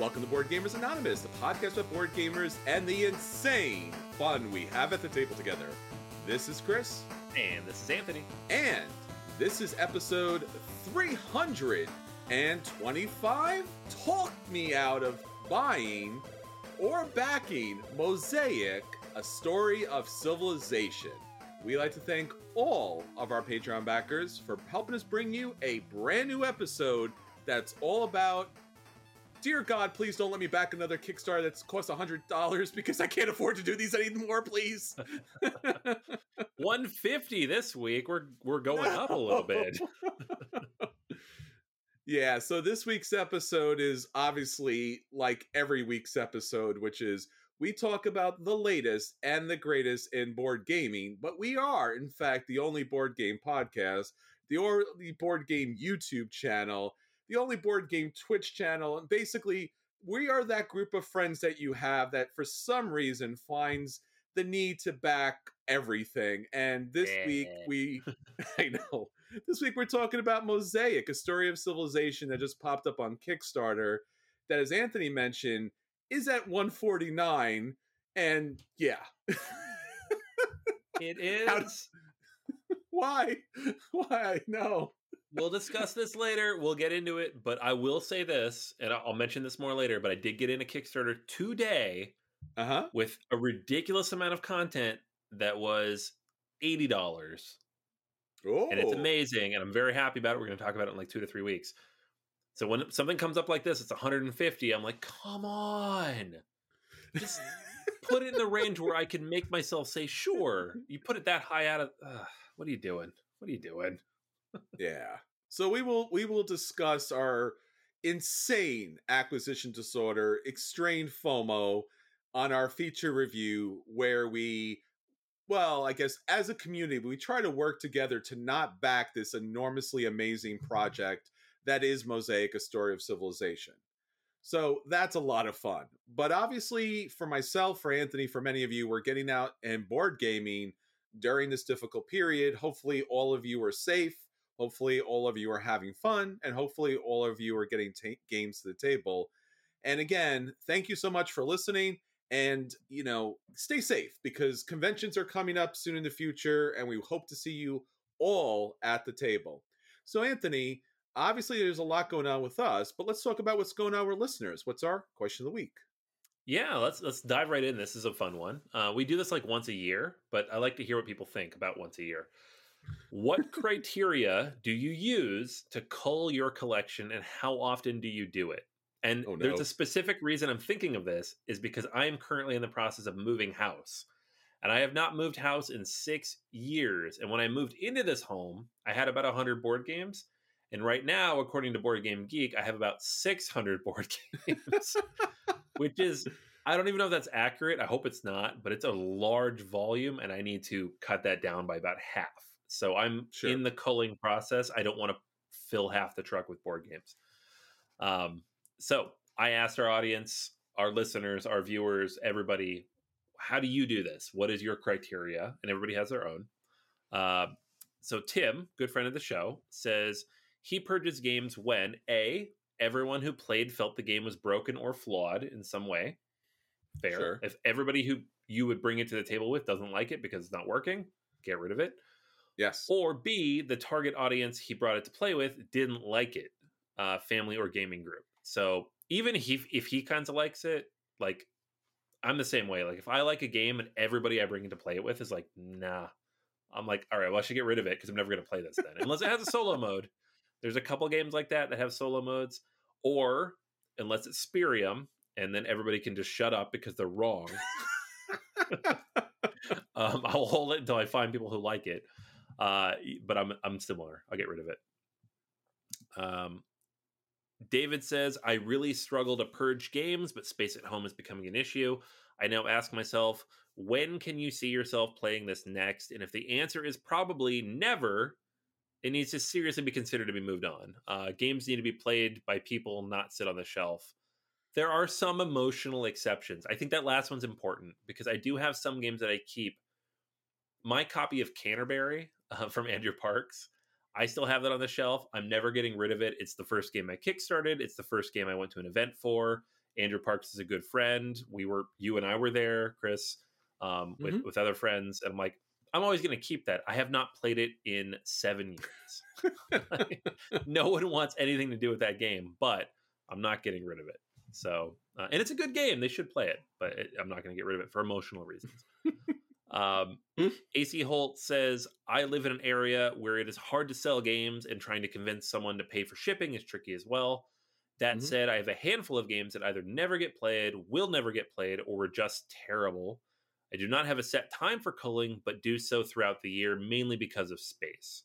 Welcome to Board Gamers Anonymous, the podcast about board gamers and the insane fun we have at the table together. This is Chris, And this is Anthony. and this is episode 325. Talk me out of buying or backing Mosaic, a story of civilization. We like to thank all of our Patreon backers for helping us bring you a brand new episode that's all about Dear God, please don't let me back another Kickstarter that's cost $100 because I can't afford to do these anymore, please. 150 this week. We're we're going up a little bit. yeah, so this week's episode is obviously like every week's episode, which is we talk about the latest and the greatest in board gaming, but we are, in fact, the only board game podcast, the only board game YouTube channel, the only board game Twitch channel, and basically, we are that group of friends that you have that for some reason finds the need to back everything. And this week, we, I know, this week we're talking about Mosaic, a story of civilization that just popped up on Kickstarter. That, as Anthony mentioned, is at 149. And yeah, it is How- is. why? Why? No. We'll discuss this later. We'll get into it, but I will say this, and I'll mention this more later. But I did get in a Kickstarter today Uh huh. with a ridiculous amount of content that was eighty dollars, Oh, and it's amazing. And I'm very happy about it. We're going to talk about it in like two to three weeks. So when something comes up like this, it's 150. I'm like, come on, just put it in the range where I can make myself say, sure. You put it that high out of. Uh, what are you doing? What are you doing? Yeah. So we will we will discuss our insane acquisition disorder, extreme FOMO on our feature review where we well, I guess as a community, we try to work together to not back this enormously amazing mm-hmm. project that is Mosaic, a story of civilization. So that's a lot of fun. But obviously, for myself, for Anthony, for many of you, we're getting out and board gaming during this difficult period. Hopefully, all of you are safe. Hopefully, all of you are having fun. And hopefully, all of you are getting ta games to the table. And again, thank you so much for listening. And, you know, stay safe because conventions are coming up soon in the future. And we hope to see you all at the table. So, Anthony, obviously there's a lot going on with us, but let's talk about what's going on with listeners. What's our question of the week? Yeah, let's let's dive right in. This is a fun one. Uh, we do this like once a year, but I like to hear what people think about once a year. What criteria do you use to cull your collection, and how often do you do it? And Oh, there's a specific reason I'm thinking of this is because I am currently in the process of moving house. And I have not moved house in six years. And when I moved into this home, I had about 100 board games. And right now, according to Board Game Geek, I have about 600 board games, which is, I don't even know if that's accurate. I hope it's not, but it's a large volume and I need to cut that down by about half. So I'm Sure. in the culling process. I don't want to fill half the truck with board games. Um, so I asked our audience, our listeners, our viewers, everybody, how do you do this? What is your criteria? And everybody has their own. Uh, so Tim, good friend of the show, says he purges games when a everyone who played felt the game was broken or flawed in some way. Fair. Sure. If everybody who you would bring it to the table with doesn't like it because it's not working, get rid of it Yes. or B, the target audience he brought it to play with didn't like it, uh, family or gaming group. So even if he, if he kind of likes it, like I'm the same way. Like if I like a game and everybody I bring in to play it with is like, nah, I'm like, all right, well I should get rid of it because I'm never going to play this then, unless it has a solo mode. There's a couple games like that that have solo modes, or unless it's Spyrium, and then everybody can just shut up because they're wrong. um, I'll hold it until I find people who like it. Uh, but I'm I'm similar. I'll get rid of it. Um, David says I really struggle to purge games, but space at home is becoming an issue. I now ask myself, when can you see yourself playing this next? And if the answer is probably never, it needs to seriously be considered to be moved on. Uh, games need to be played by people, not sit on the shelf. There are some emotional exceptions. I think that last one's important because I do have some games that I keep. My copy of Canterbury uh, from Andrew Parks, I still have that on the shelf. I'm never getting rid of it. It's the first game I kickstarted. It's the first game I went to an event for. Andrew Parks is a good friend. We were, you and I were there, Chris, um, with Mhm. with other friends, and I'm like, I'm always going to keep that. I have not played it in seven years. no one wants anything to do with that game, but I'm not getting rid of it. So, uh, and it's a good game. They should play it, but it, I'm not going to get rid of it for emotional reasons. um, AC Holt says, I live in an area where it is hard to sell games, and trying to convince someone to pay for shipping is tricky as well. That Mhm. said, I have a handful of games that either never get played, will never get played, or were just terrible. I do not have a set time for culling, but do so throughout the year, mainly because of space.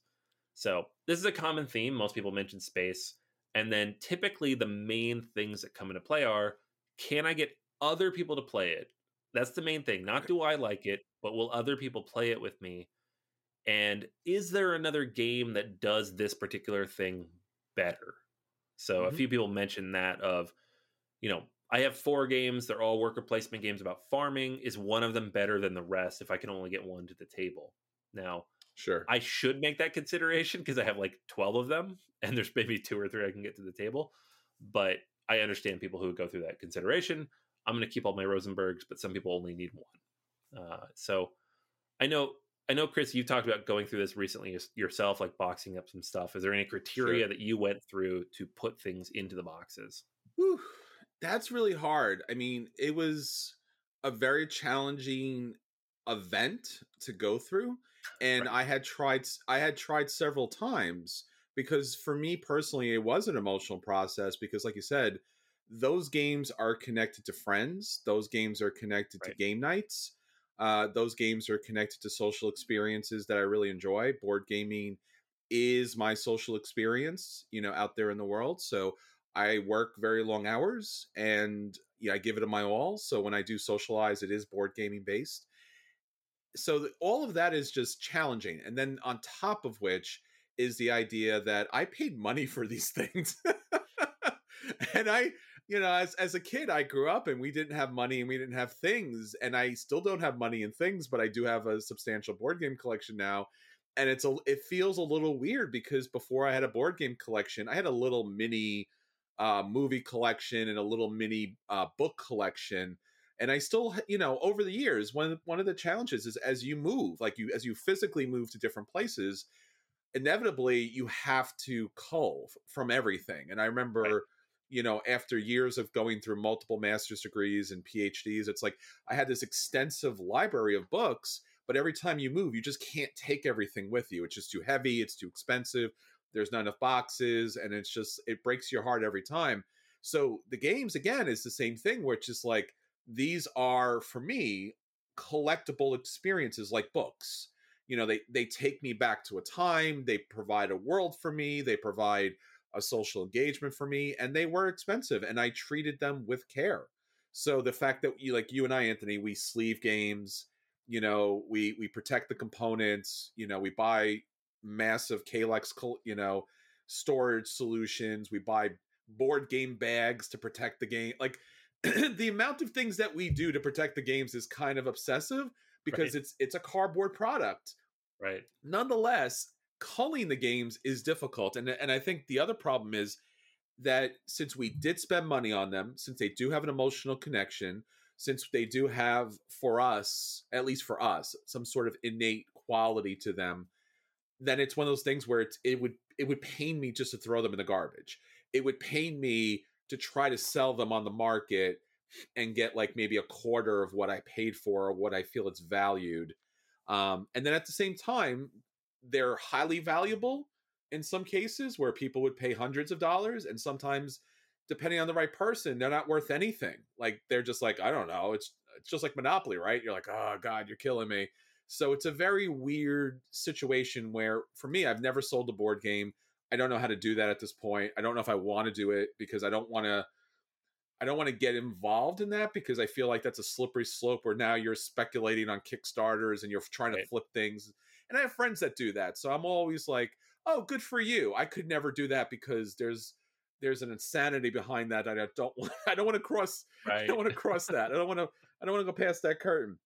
So, this is a common theme. Most people mention space. And then typically the main things that come into play are can I get other people to play it? That's the main thing. Not do I like it, but will other people play it with me? And is there another game that does this particular thing better? So a Mhm. few people mentioned that of, you know, I have four games, they're all worker placement games about farming. Is one of them better than the rest if I can only get one to the table? Now, Sure. I should make that consideration because I have like 12 of them and there's maybe two or three I can get to the table. But I understand people who would go through that consideration. I'm going to keep all my Rosenbergs, but some people only need one. Uh, so I know, I know, Chris, you talked about going through this recently yourself, like boxing up some stuff. Is there any criteria Sure. that you went through to put things into the boxes? Whew, that's really hard. I mean, it was a very challenging event to go through, and Right. I had tried. I had tried several times because for me personally, it was an emotional process. Because, like you said, those games are connected to friends. Those games are connected to game nights. Uh, those games are connected to social experiences that I really enjoy. Board gaming is my social experience, you know, out there in the world. So I work very long hours and yeah, I give it my all. So when I do socialize, it is board gaming based. So all of that is just challenging. And then on top of which is the idea that I paid money for these things. and I, you know, as as a kid, I grew up and we didn't have money and we didn't have things, and I still don't have money and things, but I do have a substantial board game collection now. And it's a it feels a little weird because before I had a board game collection, I had a little mini uh, movie collection and a little mini uh, book collection. And I still, you know, over the years, one one of the challenges is as you move, like you as you physically move to different places, inevitably you have to cull from everything. And I remember Right. You know, after years of going through multiple master's degrees and PhDs, it's like I had this extensive library of books, but every time you move, you just can't take everything with you. It's just too heavy, it's too expensive, there's not enough boxes, and it's just, it breaks your heart every time. So the games, again, is the same thing, which is like, these are, for me, collectible experiences like books. You know, they, they take me back to a time, they provide a world for me, they provide a social engagement for me and they were expensive and i treated them with care. So the fact that you like you and i anthony we sleeve games you know we we protect the components you know we buy massive Kallax you know storage solutions we buy board game bags to protect the game like the amount of things that we do to protect the games is kind of obsessive because right. it's it's a cardboard product. Right. Nonetheless culling the games is difficult. And and I think the other problem is that since we did spend money on them, since they do have an emotional connection, since they do have for us, at least for us, some sort of innate quality to them, then it's one of those things where it's it would it would pain me just to throw them in the garbage. It would pain me to try to sell them on the market and get like maybe a quarter of what I paid for or what I feel it's valued. Um, and then at the same time, they're highly valuable in some cases where people would pay hundreds of dollars and sometimes depending on the right person they're not worth anything. Like they're just like i don't know it's it's just like monopoly right? You're like oh god you're killing me. So it's a very weird situation where for me i've never sold a board game. I don't know how to do that at this point. I don't know if i want to do it because i don't want to I don't want to get involved in that because I feel like that's a slippery slope where now you're speculating on Kickstarters and you're trying to flip things. And I have friends that do that. So I'm always like, oh, good for you. I could never do that because there's there's an insanity behind that. I don't want I don't want to cross right. I don't want to cross that. I don't want to I don't want to go past that curtain.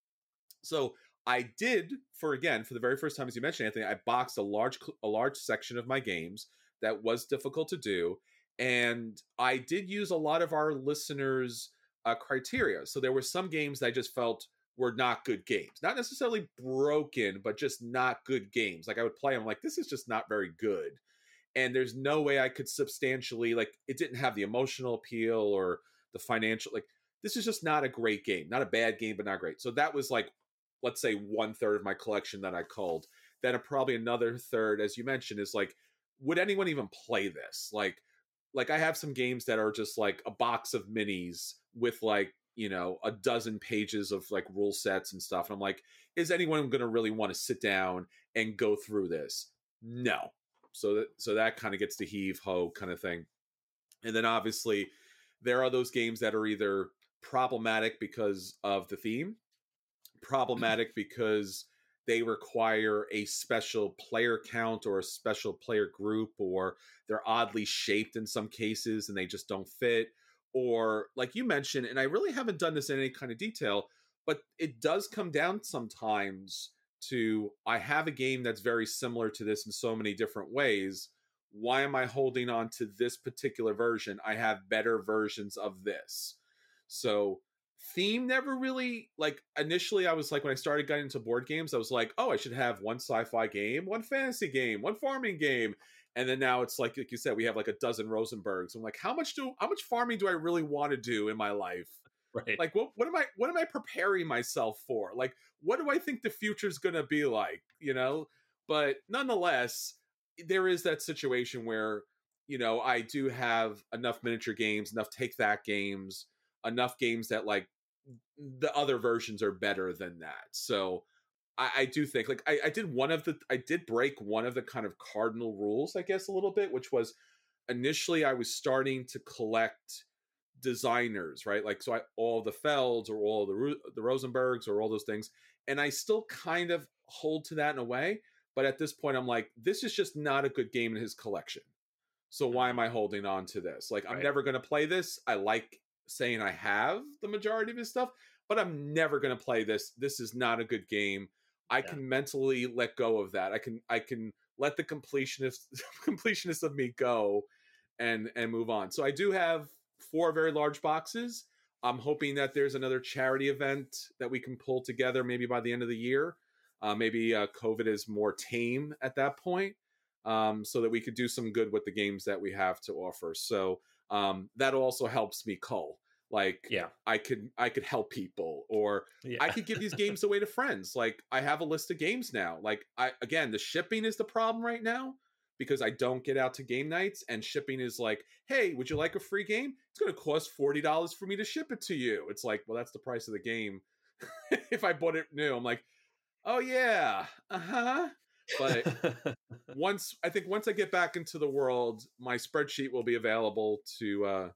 So I did for again for the very first time as you mentioned Anthony, I boxed a large a large section of my games that was difficult to do and I did use a lot of our listeners uh, criteria. So there were some games that I just felt were not good games. Not necessarily broken, but just not good games. Like I would play them like this is just not very good. And there's no way I could substantially like it didn't have the emotional appeal or the financial like this is just not a great game. Not a bad game, but not great. So that was like let's say one third of my collection that I called. Then probably another third, as you mentioned, is like, would anyone even play this? Like, like I have some games that are just like a box of minis with like you know a dozen pages of like rule sets and stuff and i'm like is anyone going to really want to sit down and go through this? No. So that so that kind of gets the heave ho kind of thing. And then obviously there are those games that are either problematic because of the theme mm-hmm. problematic because they require a special player count or a special player group or they're oddly shaped in some cases and they just don't fit or like you mentioned, and I really haven't done this in any kind of detail, but it does come down sometimes to I have a game that's very similar to this in so many different ways. Why am I holding on to this particular version? I have better versions of this. So theme never really like initially I was like when I started getting into board games, I was like, oh, I should have one sci-fi game, one fantasy game, one farming game and then now it's like like you said we have like a dozen rosenbergs. I'm like how much do how much farming do i really want to do in my life? Right. Like what, what am i what am i preparing myself for? Like what do i think the future's gonna be like? You know? But nonetheless there is that situation where you know i do have enough miniature games enough take that games enough games that like the other versions are better than that. So I, I do think like I, I did one of the I did break one of the kind of cardinal rules, I guess, a little bit, which was initially I was starting to collect designers, right? Like so, I all the Felds or all the the Rosenbergs or all those things, and I still kind of hold to that in a way. But at this point, I'm like, this is just not a good game in his collection. So why mm-hmm. am I holding on to this? Like, I'm never going to play this. I like saying I have the majority of his stuff, but I'm never going to play this. This is not a good game. I yeah. can mentally let go of that. I can I can let the completionist completionist of me go and and move on. So I do have four very large boxes. I'm hoping that there's another charity event that we can pull together maybe by the end of the year. Uh, maybe uh, COVID is more tame at that point, um, so that we could do some good with the games that we have to offer. So um, that also helps me cull. Like Yeah. I could I could help people or Yeah. I could give these games away to friends. Like I have a list of games now. Like I again, the shipping is the problem right now because I don't get out to game nights and shipping is like, "Hey, would you like a free game? It's going to cost $40 for me to ship it to you." It's like, "Well, that's the price of the game." if I bought it new, I'm like, "Oh yeah. Uh-huh." But once I think once I get back into the world, my spreadsheet will be available to uh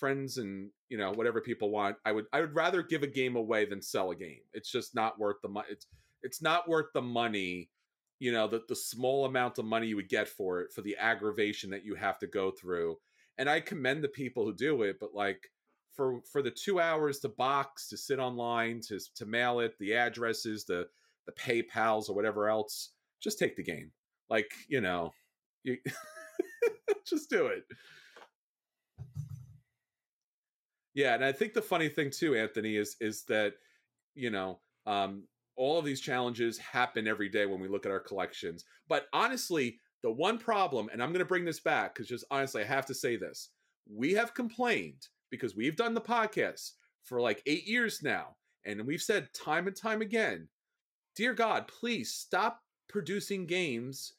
friends and you know whatever people want. I would I would rather give a game away than sell a game. It's just not worth the money. It's it's not worth the money. You know the the small amount of money you would get for it for the aggravation that you have to go through. And I commend the people who do it, but like for for the two hours to box, to sit online, to to mail it, the addresses, the the PayPal's or whatever else, just take the game. Like you know, you just do it. Yeah, and I think the funny thing too, Anthony, is is that you know um, all of these challenges happen every day when we look at our collections. But honestly, the one problem, and I'm going to bring this back because just honestly, I have to say this: we have complained because we've done the podcast for like eight years now, and we've said time and time again, dear God, please stop producing games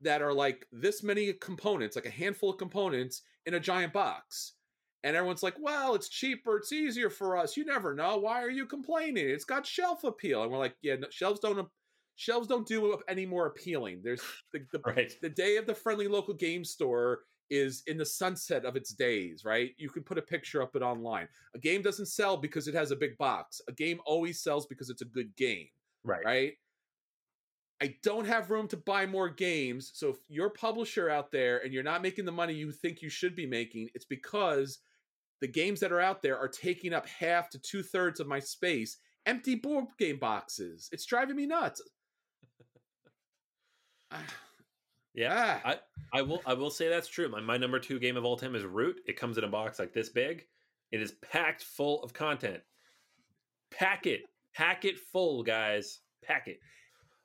that are like this many components, like a handful of components in a giant box. And everyone's like, well, it's cheaper, it's easier for us. You never know. Why are you complaining? It's got shelf appeal. And we're like, yeah, no, shelves don't shelves don't do any more appealing. There's the, the, right. the day of the friendly local game store is in the sunset of its days, right? You can put a picture up it online. A game doesn't sell because it has a big box. A game always sells because it's a good game, Right. right? I don't have room to buy more games. So if you're a publisher out there and you're not making the money you think you should be making, it's because the games that are out there are taking up half to two thirds of my space. Empty board game boxes. It's driving me nuts. Yeah. Ah, I will I will say that's true. My my number two game of all time is Root. It comes in a box like this big. It is packed full of content. Pack it. Pack it full, guys. Pack it.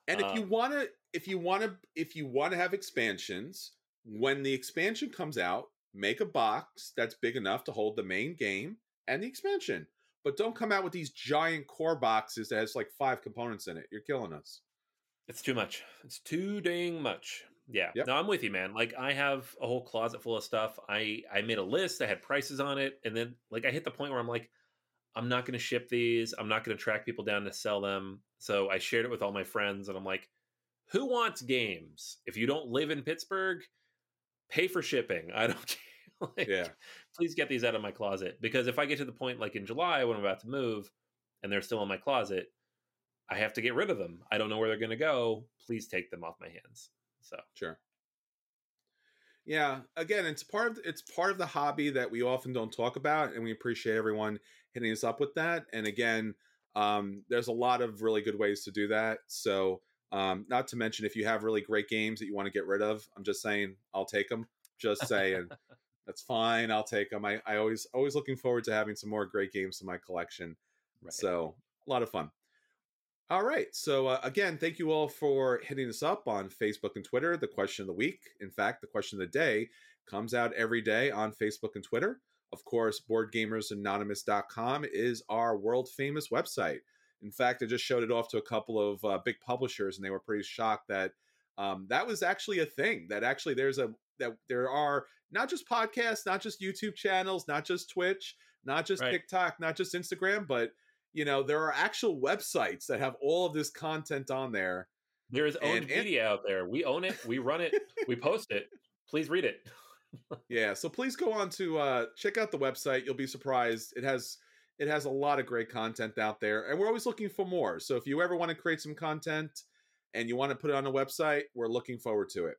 And if you Um, want to, if you want to, if you want to have expansions, when the expansion comes out, make a box that's big enough to hold the main game and the expansion. But don't come out with these giant core boxes that has like five components in it. You're killing us. It's too much. It's too dang much. Yeah. Yep. No, I'm with you, man. Like I have a whole closet full of stuff. I I made a list. I had prices on it, and then like I hit the point where I'm like, I'm not going to ship these. I'm not going to track people down to sell them. So I shared it with all my friends, and I'm like, who wants games? If you don't live in Pittsburgh, pay for shipping. I don't care. like, Yeah. Please get these out of my closet because if I get to the point like in July when I'm about to move, and they're still in my closet, I have to get rid of them. I don't know where they're going to go. Please take them off my hands. So Sure. Yeah, again, it's part of it's part of the hobby that we often don't talk about, and we appreciate everyone hitting us up with that. And again, um, there's a lot of really good ways to do that. So, um, not to mention if you have really great games that you want to get rid of, I'm just saying I'll take them. Just saying, that's fine. I'll take them. I, I always always looking forward to having some more great games in my collection. right. So a lot of fun. All right. So uh, again, thank you all for hitting us up on Facebook and Twitter. The question of the week, in fact, the question of the day comes out every day on Facebook and Twitter. Of course, BoardGamersAnonymous.com is our world famous website. In fact, I just showed it off to a couple of uh, big publishers, and they were pretty shocked that um, that was actually a thing. That actually there's a that there are not just podcasts, not just YouTube channels, not just Twitch, not just Right. TikTok, not just Instagram, but you know there are actual websites that have all of this content on there. There is owned And- and- media out there. We own it. We run it. we post it. Please read it. Yeah, so please go on to uh, check out the website. You'll be surprised. It has it has a lot of great content out there, and we're always looking for more. So if you ever want to create some content and you want to put it on a website, we're looking forward to it.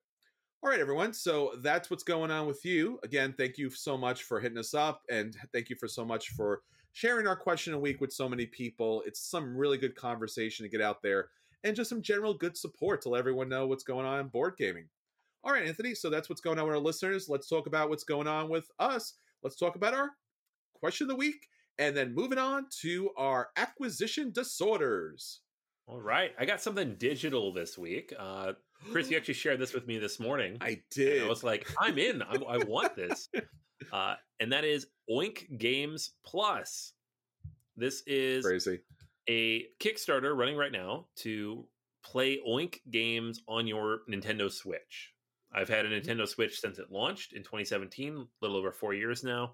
All right, everyone. So that's what's going on with you. Again, thank you so much for hitting us up, and thank you for so much for sharing our question a week with so many people. It's some really good conversation to get out there, and just some general good support to let everyone know what's going on in board gaming. All right, Anthony. So that's what's going on with our listeners. Let's talk about what's going on with us. Let's talk about our question of the week, and then moving on to our acquisition disorders. All right, I got something digital this week. Uh, Chris, you actually shared this with me this morning. I did. I was like, I'm in. I, I want this. Uh, and that is Oink Games Plus. This is crazy. A Kickstarter running right now to play Oink games on your Nintendo Switch. I've had a Mm-hmm. Nintendo Switch since it launched in 2017, a little over four years now.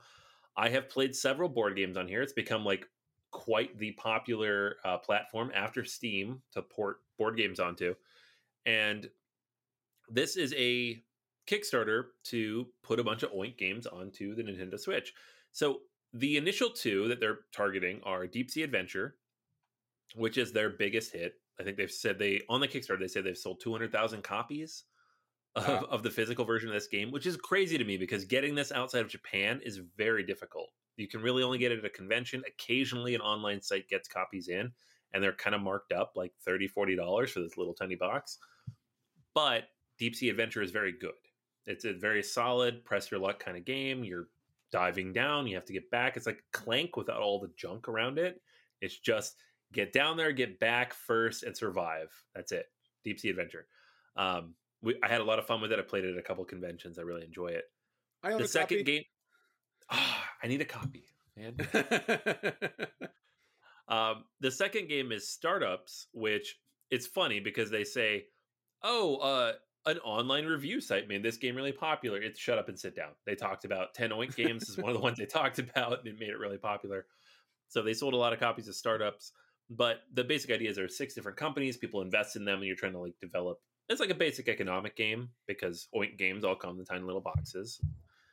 I have played several board games on here. It's become like quite the popular uh, platform after Steam to port board games onto. And this is a Kickstarter to put a bunch of Oink games onto the Nintendo Switch. So the initial two that they're targeting are Deep Sea Adventure, which is their biggest hit. I think they've said they on the Kickstarter they said they've sold 200,000 copies of, Wow. of the physical version of this game, which is crazy to me because getting this outside of Japan is very difficult. You can really only get it at a convention. Occasionally an online site gets copies in and they're kind of marked up like $30, 40 dollars for this little tiny box. But Deep Sea Adventure is very good. It's a very solid press your luck kind of game. You're diving down, you have to get back. It's like Clank without all the junk around it. It's just get down there, get back first, and survive. That's it. Deep Sea Adventure. Um, we, I had a lot of fun with it. I played it at a couple conventions. I really enjoy it. I own The second copy. game, Ah, I need a copy, man. Um, the second game is Startups, which it's funny because they say, "Oh, uh, an online review site made this game really popular." It's shut up and sit down. They talked about Ten Oink Games is one of the ones they talked about, and it made it really popular. So they sold a lot of copies of Startups. But the basic idea is there are six different companies. People invest in them, and you're trying to like develop. It's like a basic economic game because Oink games all come in tiny little boxes.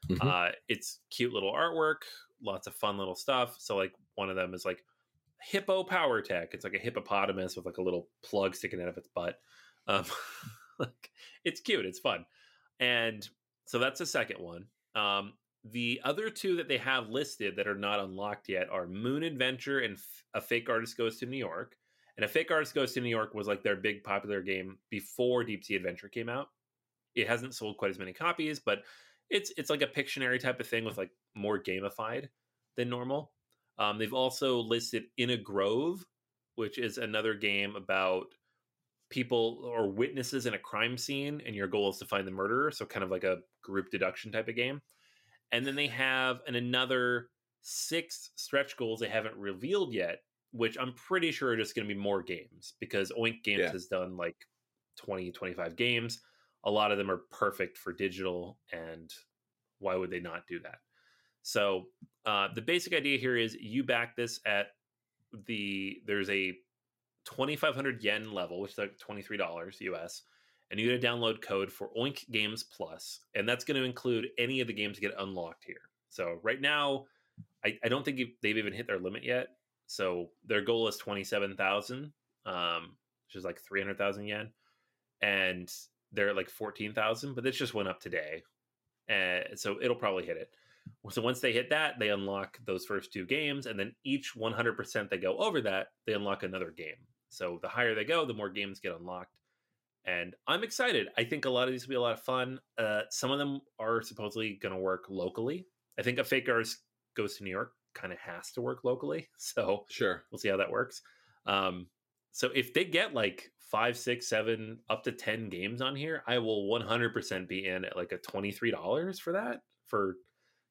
Mhm. Uh, it's cute little artwork, lots of fun little stuff. So like one of them is like hippo power tech. It's like a hippopotamus with like a little plug sticking out of its butt. Um, like it's cute. It's fun, and so that's the second one. Um, the other two that they have listed that are not unlocked yet are Moon Adventure and F- A Fake Artist Goes to New York. And A Fake Artist Goes to New York was like their big popular game before Deep Sea Adventure came out. It hasn't sold quite as many copies, but it's it's like a Pictionary type of thing with like more gamified than normal. Um, they've also listed In a Grove, which is another game about people or witnesses in a crime scene, and your goal is to find the murderer. So kind of like a group deduction type of game. And then they have an another six stretch goals they haven't revealed yet, which I'm pretty sure are just going to be more games because Oink Games Yeah. has done like 20, 25 games. A lot of them are perfect for digital, and why would they not do that? So uh, the basic idea here is you back this at the there's a 2500 yen level, which is like $23 US, and you get a download code for Oink Games Plus, and that's going to include any of the games that get unlocked here. So right now, I, I don't think they've even hit their limit yet. So their goal is 27,000, um, which is like 300,000 yen, and they're at like 14,000, but this just went up today. And so it'll probably hit it. So once they hit that, they unlock those first two games, and then each 100% they go over that, they unlock another game. So the higher they go, the more games get unlocked. And I'm excited. I think a lot of these will be a lot of fun. Uh, some of them are supposedly going to work locally. I think a fake artist goes to New York kind of has to work locally. So sure. we'll see how that works. Um, so if they get like five, six, seven, up to ten games on here, I will 100% be in at like a $23 for that for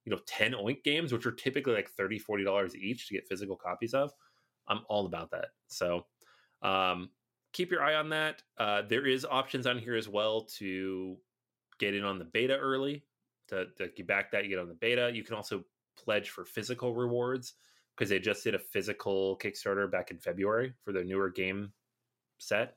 you know 10 oink games which are typically like 30 40 dollars each to get physical copies of i'm all about that so um keep your eye on that uh there is options on here as well to get in on the beta early to, to you back that you get on the beta you can also pledge for physical rewards because they just did a physical kickstarter back in february for their newer game set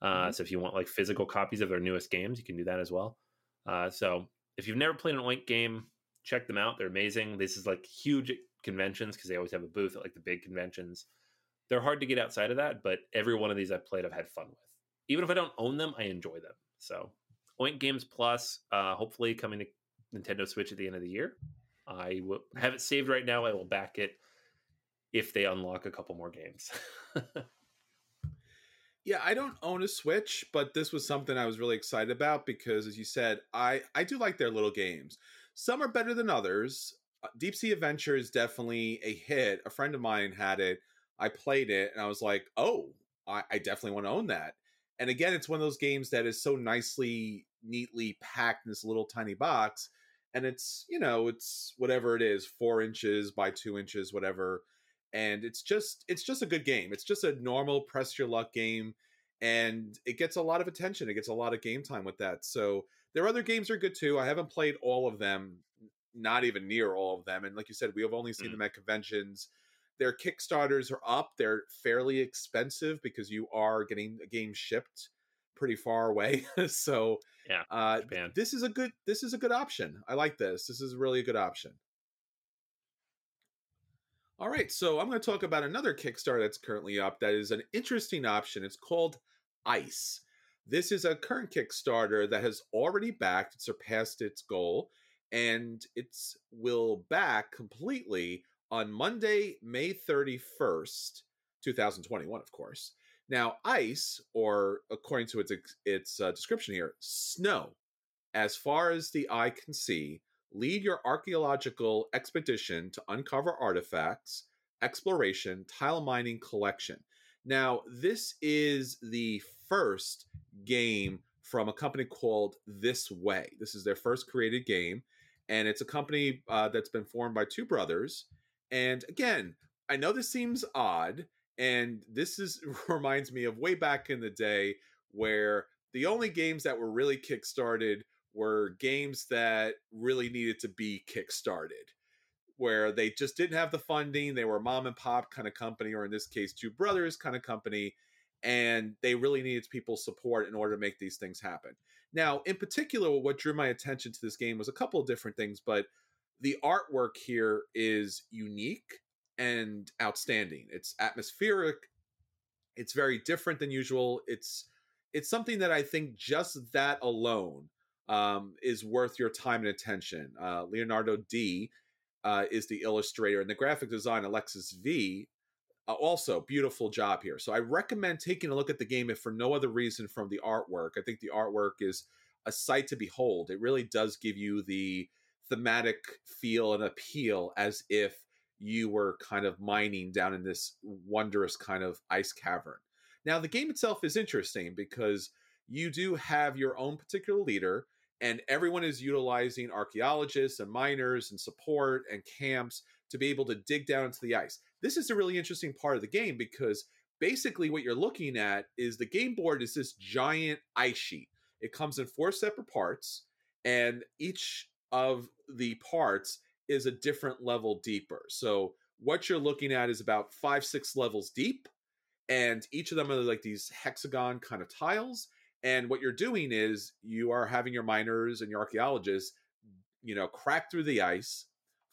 uh, Mhm. so if you want like physical copies of their newest games you can do that as well uh, so if you've never played an oink game check them out. They're amazing. This is like huge conventions because they always have a booth at like the big conventions. They're hard to get outside of that, but every one of these I've played, I've had fun with. Even if I don't own them, I enjoy them. So, Oink Games Plus, uh, hopefully coming to Nintendo Switch at the end of the year. I will have it saved right now. I will back it if they unlock a couple more games. Yeah, I don't own a Switch, but this was something I was really excited about because, as you said, I I do like their little games. Some are better than others. Uh, Deep Sea Adventure is definitely a hit. A friend of mine had it. I played it, and I was like, "Oh, I, I definitely want to own that. And again, it's one of those games that is so nicely, neatly packed in this little tiny box. And it's, you know, it's whatever it is, four inches by two inches, whatever. And it's just, it's just a good game. It's just a normal press your luck game. And it gets a lot of attention. It gets a lot of game time with that. So their other games are good too. I haven't played all of them, not even near all of them. And like you said, we have only seen Mm. them at conventions their kickstarters are up they're fairly expensive because you are getting a game shipped pretty far away so Yeah, uh Japan. this is a good this is a good option i like this this is really a good option all right so i'm going to talk about another kickstarter that's currently up that is an interesting option it's called ice this is a current kickstarter that has already backed it surpassed its goal and it's will back completely on Monday, May 31st, 2021, of course. Now, ice, or according to its its uh, description here, snow, as far as the eye can see, lead your archaeological expedition to uncover artifacts, exploration, tile mining, collection. Now, this is the first game from a company called This Way. This is their first created game, and it's a company uh, that's been formed by two brothers. And again, I know this seems odd, and this is reminds me of way back in the day where the only games that were really kickstarted were games that really needed to be kickstarted where they just didn't have the funding they were mom and pop kind of company or in this case two brothers kind of company and they really needed people's support in order to make these things happen. Now in particular what drew my attention to this game was a couple of different things but the artwork here is unique and outstanding. It's atmospheric. It's very different than usual. It's it's something that i think just that alone um, is worth your time and attention. Uh, leonardo d uh, is the illustrator and the graphic design alexis v uh, also beautiful job here. So i recommend taking a look at the game if for no other reason from the artwork. I think the artwork is a sight to behold. It really does give you the thematic feel and appeal as if you were kind of mining down in this wondrous kind of ice cavern now the game itself is interesting because you do have your own particular leader and everyone is utilizing archaeologists and miners and support and camps to be able to dig down into the ice. This is a really interesting part of the game because basically what you're looking at is the game board is this giant ice sheet. It comes in four separate parts, and each of the parts is a different level deeper. So what you're looking at is about five, six levels deep, and each of them are like these hexagon kind of tiles and what you're doing is you are having your miners and your archaeologists you know crack through the ice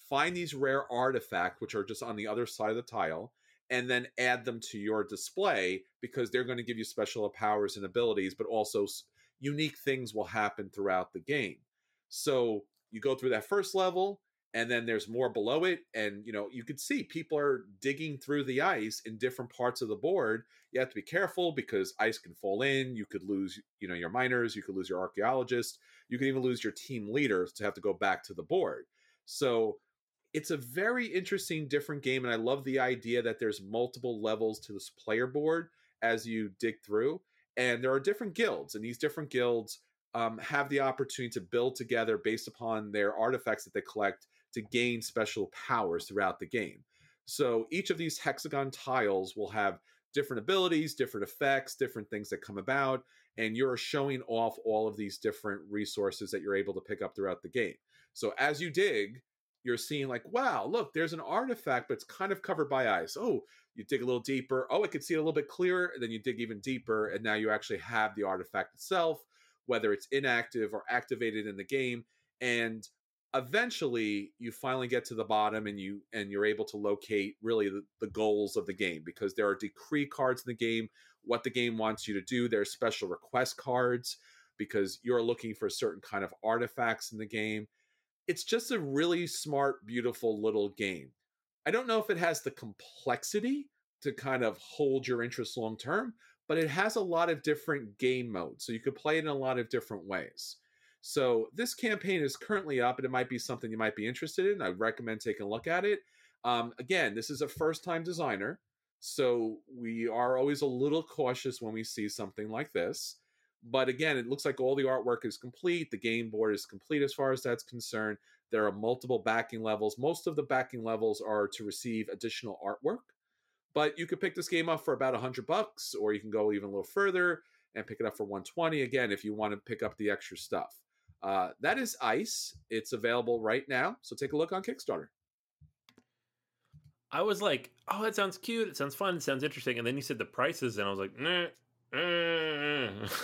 find these rare artifacts which are just on the other side of the tile and then add them to your display because they're going to give you special powers and abilities but also unique things will happen throughout the game so you go through that first level and then there's more below it and you know you can see people are digging through the ice in different parts of the board. You have to be careful because ice can fall in you could lose you know your miners you could lose your archaeologists you could even lose your team leaders to have to go back to the board. So it's a very interesting different game and i love the idea that there's multiple levels to this player board as you dig through and there are different guilds and these different guilds um, have the opportunity to build together based upon their artifacts that they collect to gain special powers throughout the game. So each of these hexagon tiles will have different abilities, different effects, different things that come about, and you're showing off all of these different resources that you're able to pick up throughout the game. So as you dig, you're seeing like, wow, look, there's an artifact, but it's kind of covered by ice. Oh, you dig a little deeper. Oh, I can see it a little bit clearer. And then you dig even deeper, and now you actually have the artifact itself, whether it's inactive or activated in the game. And eventually you finally get to the bottom and you and you're able to locate really the, the, goals of the game because there are decree cards in the game what the game wants you to do there's special request cards because you're looking for certain kind of artifacts in the game. It's just a really smart beautiful little game. I don't know if it has the complexity to kind of hold your interest long term but it has a lot of different game modes so you could play it in a lot of different ways so this campaign is currently up, and it might be something you might be interested in. I recommend taking a look at it. Um, again, this is a first-time designer, So we are always a little cautious when we see something like this. But again, it looks like all the artwork is complete. The game board is complete as far as that's concerned. There are multiple backing levels. Most of the backing levels are to receive additional artwork. But you could pick this game up for about 100 bucks, or you can go even a little further and pick it up for 120 again if you want to pick up the extra stuff. Uh, that is Ice. It's available right now. So take a look on Kickstarter. I was like, oh, that sounds cute. It sounds fun. It sounds interesting. And then you said the prices, and I was like, nah, nah.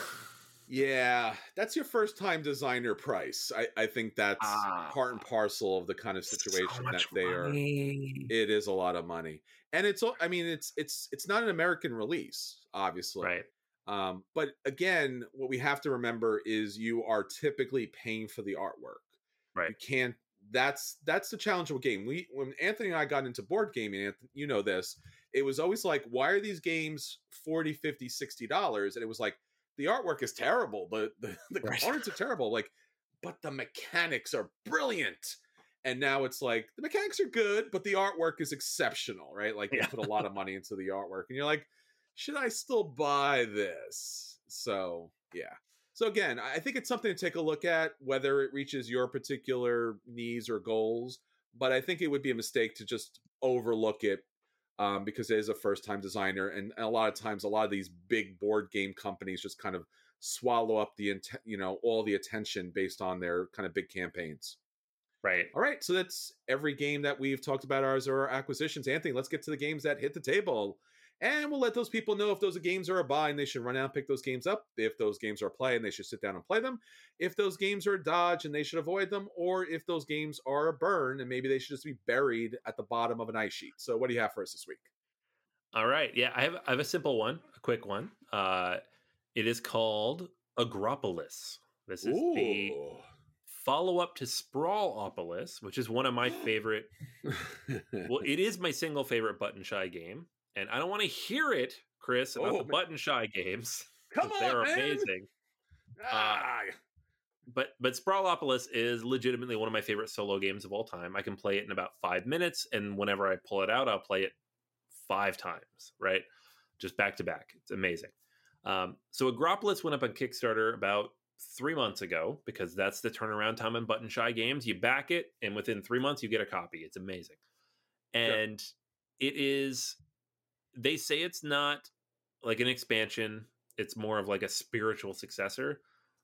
Yeah, that's your first time designer price. I, I think that's ah, part and parcel of the kind of situation so that they money. are. It is a lot of money, and it's. I mean, it's it's it's not an American release, obviously, right? Um, but again, what we have to remember is you are typically paying for the artwork. Right. You can't. That's that's the challenge of a game. We when Anthony and I got into board gaming, Anthony, you know this. It was always like, why are these games 40 50 60 dollars? And it was like the artwork is terrible. The the, the right. components are terrible. Like, but the mechanics are brilliant. And now it's like the mechanics are good, but the artwork is exceptional, right? Like they yeah. put a lot of money into the artwork, and you're like, should I still buy this? So yeah. So again, I think it's something to take a look at whether it reaches your particular needs or goals. But I think it would be a mistake to just overlook it um, because it is a first time designer, and a lot of times, a lot of these big board game companies just kind of swallow up the intent, you know, all the attention based on their kind of big campaigns. Right. All right. So that's every game that we've talked about ours or our acquisitions. Anthony, let's get to the games that hit the table. And we'll let those people know if those games are a buy and they should run out and pick those games up. If those games are a play and they should sit down and play them. If those games are a dodge and they should avoid them. Or if those games are a burn and maybe they should just be buried at the bottom of an ice sheet. So what do you have for us this week? All right. Yeah, I have I have a simple one, a quick one. Uh it is called Agropolis. This is Ooh. the follow up to Sprawlopolis, which is one of my favorite. well, it is my single favorite button shy game and I don't want to hear it, Chris, about oh, the man. button shy games. Come on, they're man. amazing. Ah. Uh, but but Sprawlopolis is legitimately one of my favorite solo games of all time. I can play it in about five minutes, and whenever I pull it out, I'll play it five times, right? Just back to back. It's amazing. Um, so Agropolis went up on Kickstarter about three months ago because that's the turnaround time on Button Shy games. You back it, and within three months, you get a copy. It's amazing, and it is they say it's not like an expansion it's more of like a spiritual successor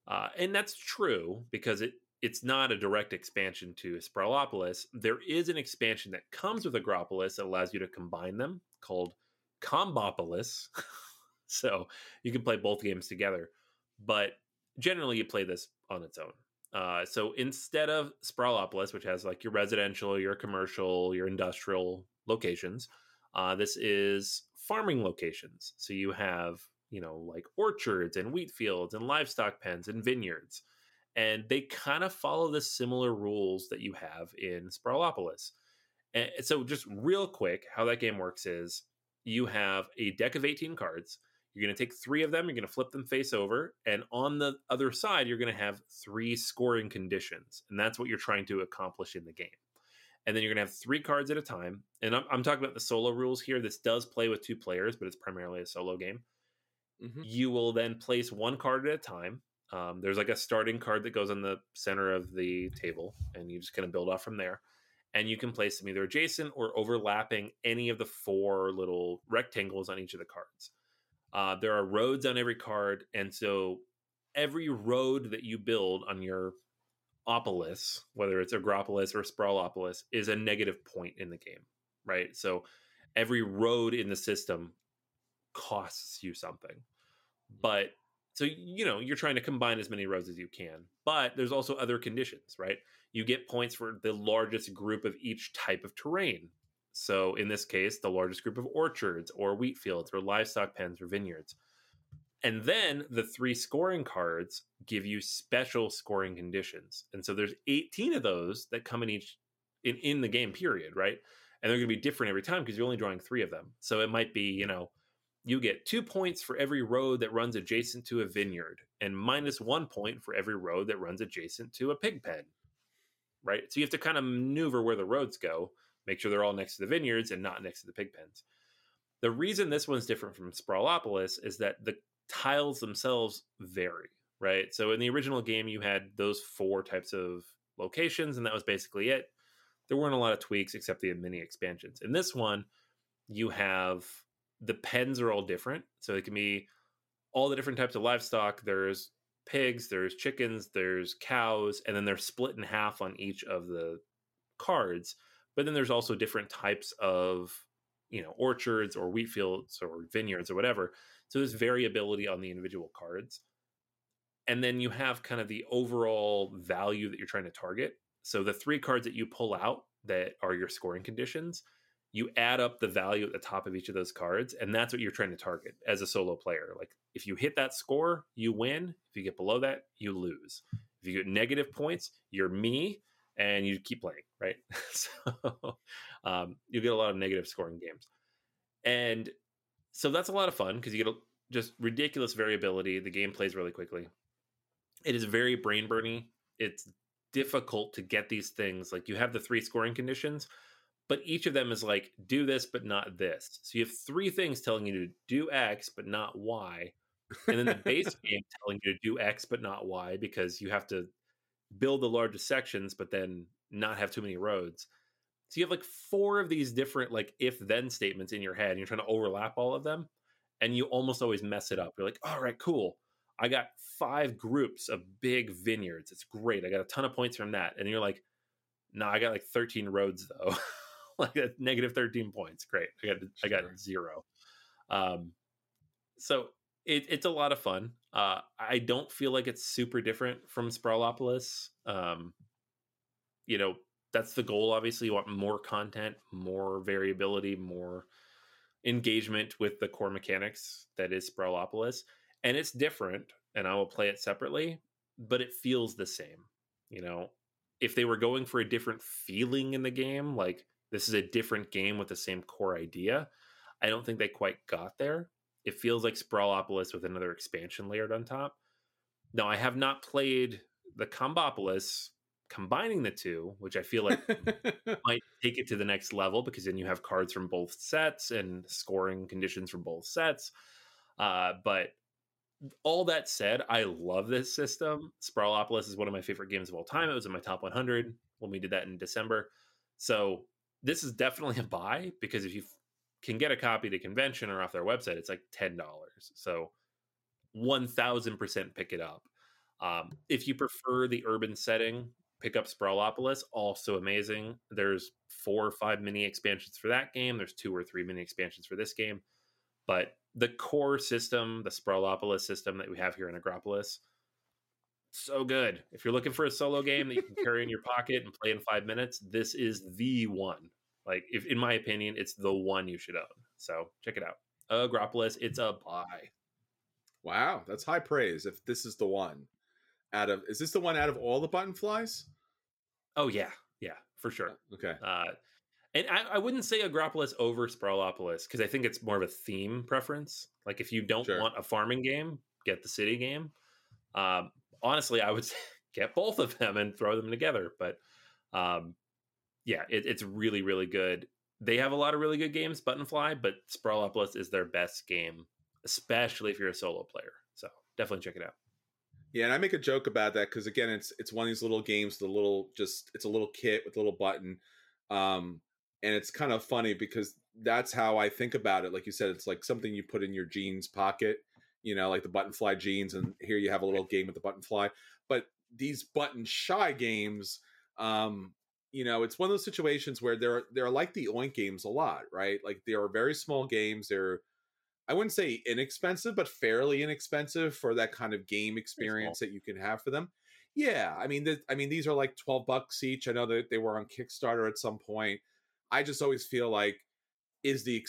uh, and that's true because it it's not a direct expansion to Sprawlopolis. There is an expansion that comes with Agropolis that allows you to combine them called Combopolis. so you can play both games together, but generally you play this on its own. Uh, so instead of Sprawlopolis, which has like your residential, your commercial, your industrial locations, uh, this is farming locations. So you have, you know, like orchards and wheat fields and livestock pens and vineyards. And they kind of follow the similar rules that you have in Sprawlopolis. And so, just real quick, how that game works is you have a deck of 18 cards. You're going to take three of them, you're going to flip them face over. And on the other side, you're going to have three scoring conditions. And that's what you're trying to accomplish in the game and then you're going to have three cards at a time. And I'm, I'm, talking about the solo rules here. This does play with two players, but it's primarily a solo game. Mm-hmm. You will then place one card at a time. Um, there's like a starting card that goes in the center of the table, and you just kind of build off from there. And you can place them either adjacent or overlapping any of the four little rectangles on each of the cards. Uh, there are roads on every card, and so every road that you build on your Opolis, whether it's Agropolis or Sprawlopolis, is a negative point in the game, right? So every road in the system costs you something. But so you know, you're trying to combine as many roads as you can. But there's also other conditions, right? You get points for the largest group of each type of terrain. So in this case, the largest group of orchards or wheat fields or livestock pens or vineyards. And then the three scoring cards give you special scoring conditions. And so there's 18 of those that come in each in, in the game period, right? And they're going to be different every time because you're only drawing three of them. So it might be, you know, you get two points for every road that runs adjacent to a vineyard and minus one point for every road that runs adjacent to a pig pen. Right. So you have to kind of maneuver where the roads go, make sure they're all next to the vineyards and not next to the pig pens. The reason this one's different from Sprawlopolis is that the tiles themselves vary, right? So in the original game, you had those four types of locations, and that was basically it. There weren't a lot of tweaks except the mini expansions. In this one, you have the pens are all different. So it can be all the different types of livestock. There's pigs, there's chickens, there's cows, and then they're split in half on each of the cards. But then there's also different types of, you know, orchards or wheat fields or vineyards or whatever. So there's variability on the individual cards. And then you have kind of the overall value that you're trying to target. So the three cards that you pull out that are your scoring conditions, you add up the value at the top of each of those cards and that's what you're trying to target as a solo player. Like if you hit that score you win. If you get below that you lose. If you get negative points you're me and you keep playing right? So um, you get a lot of negative scoring games. And so that's a lot of fun because you get a, just ridiculous variability. The game plays really quickly. It is very brain burny. It's difficult to get these things. Like you have the three scoring conditions but each of them is like do this but not this. So you have three things telling you to do x but not y and then the base game telling you to do x but not y because you have to build the largest sections but then not have too many roads so you have like four of these different like if then statements in your head and you're trying to overlap all of them and you almost always mess it up you're like all right cool i got five groups of big vineyards it's great i got a ton of points from that and you're like no nah, i got like 13 roads though like a negative 13 points. Great. I got I got zero. Um so it, it's a lot of fun. Uh I don't feel like it's super different from Sprawlopolis. Um you know, that's the goal obviously. You want more content, more variability, more engagement with the core mechanics that is Sprawlopolis. And it's different, and I will play it separately, but it feels the same. You know, if they were going for a different feeling in the game, like this is a different game with the same core idea. I don't think they quite got there. It feels like Sprawlopolis with another expansion layered on top. Now, I have not played the Combopolis combining the two, which I feel like might take it to the next level because then you have cards from both sets and scoring conditions from both sets. Uh, but all that said, I love this system. Sprawlopolis is one of my favorite games of all time. It was in my top 100 when we did that in December. So this is definitely a buy because if you can get a copy to convention or off their website, it's like ten dollars. So one thousand percent pick it up. Um, if you prefer the urban setting, pick up Sprawlopolis. Also amazing. There's four or five mini expansions for that game. There's two or three mini expansions for this game. But the core system, the Sprawlopolis system that we have here in Agropolis, so good. If you're looking for a solo game that you can carry in your pocket and play in five minutes, this is the one. Like, if in my opinion, it's the one you should own. So check it out. Agropolis, it's a buy. Wow, that's high praise. If this is the one, out of is this the one out of all the button flies? Oh yeah, yeah, for sure. Uh, okay. Uh, and I, I, wouldn't say Agropolis over Sprawlopolis because I think it's more of a theme preference. Like if you don't sure. want a farming game, get the city game. Um, honestly, I would get both of them and throw them together. But um, yeah, it, it's really, really good. They have a lot of really good games, Buttonfly, but Sprawlopolis is their best game, especially if you're a solo player. So definitely check it out. Yeah, and I make a joke about that because again, it's it's one of these little games, the little just it's a little kit with a little button, um, and it's kind of funny because that's how I think about it. Like you said, it's like something you put in your jeans pocket, you know, like the button fly jeans, and here you have a little game with the button fly. But these button shy games, um, you know, it's one of those situations where they're they're like the Oink games a lot, right? Like they are very small games. They're I wouldn't say inexpensive, but fairly inexpensive for that kind of game experience that you can have for them. Yeah, I mean, the, I mean, these are like twelve bucks each. I know that they were on Kickstarter at some point. I just always feel like is the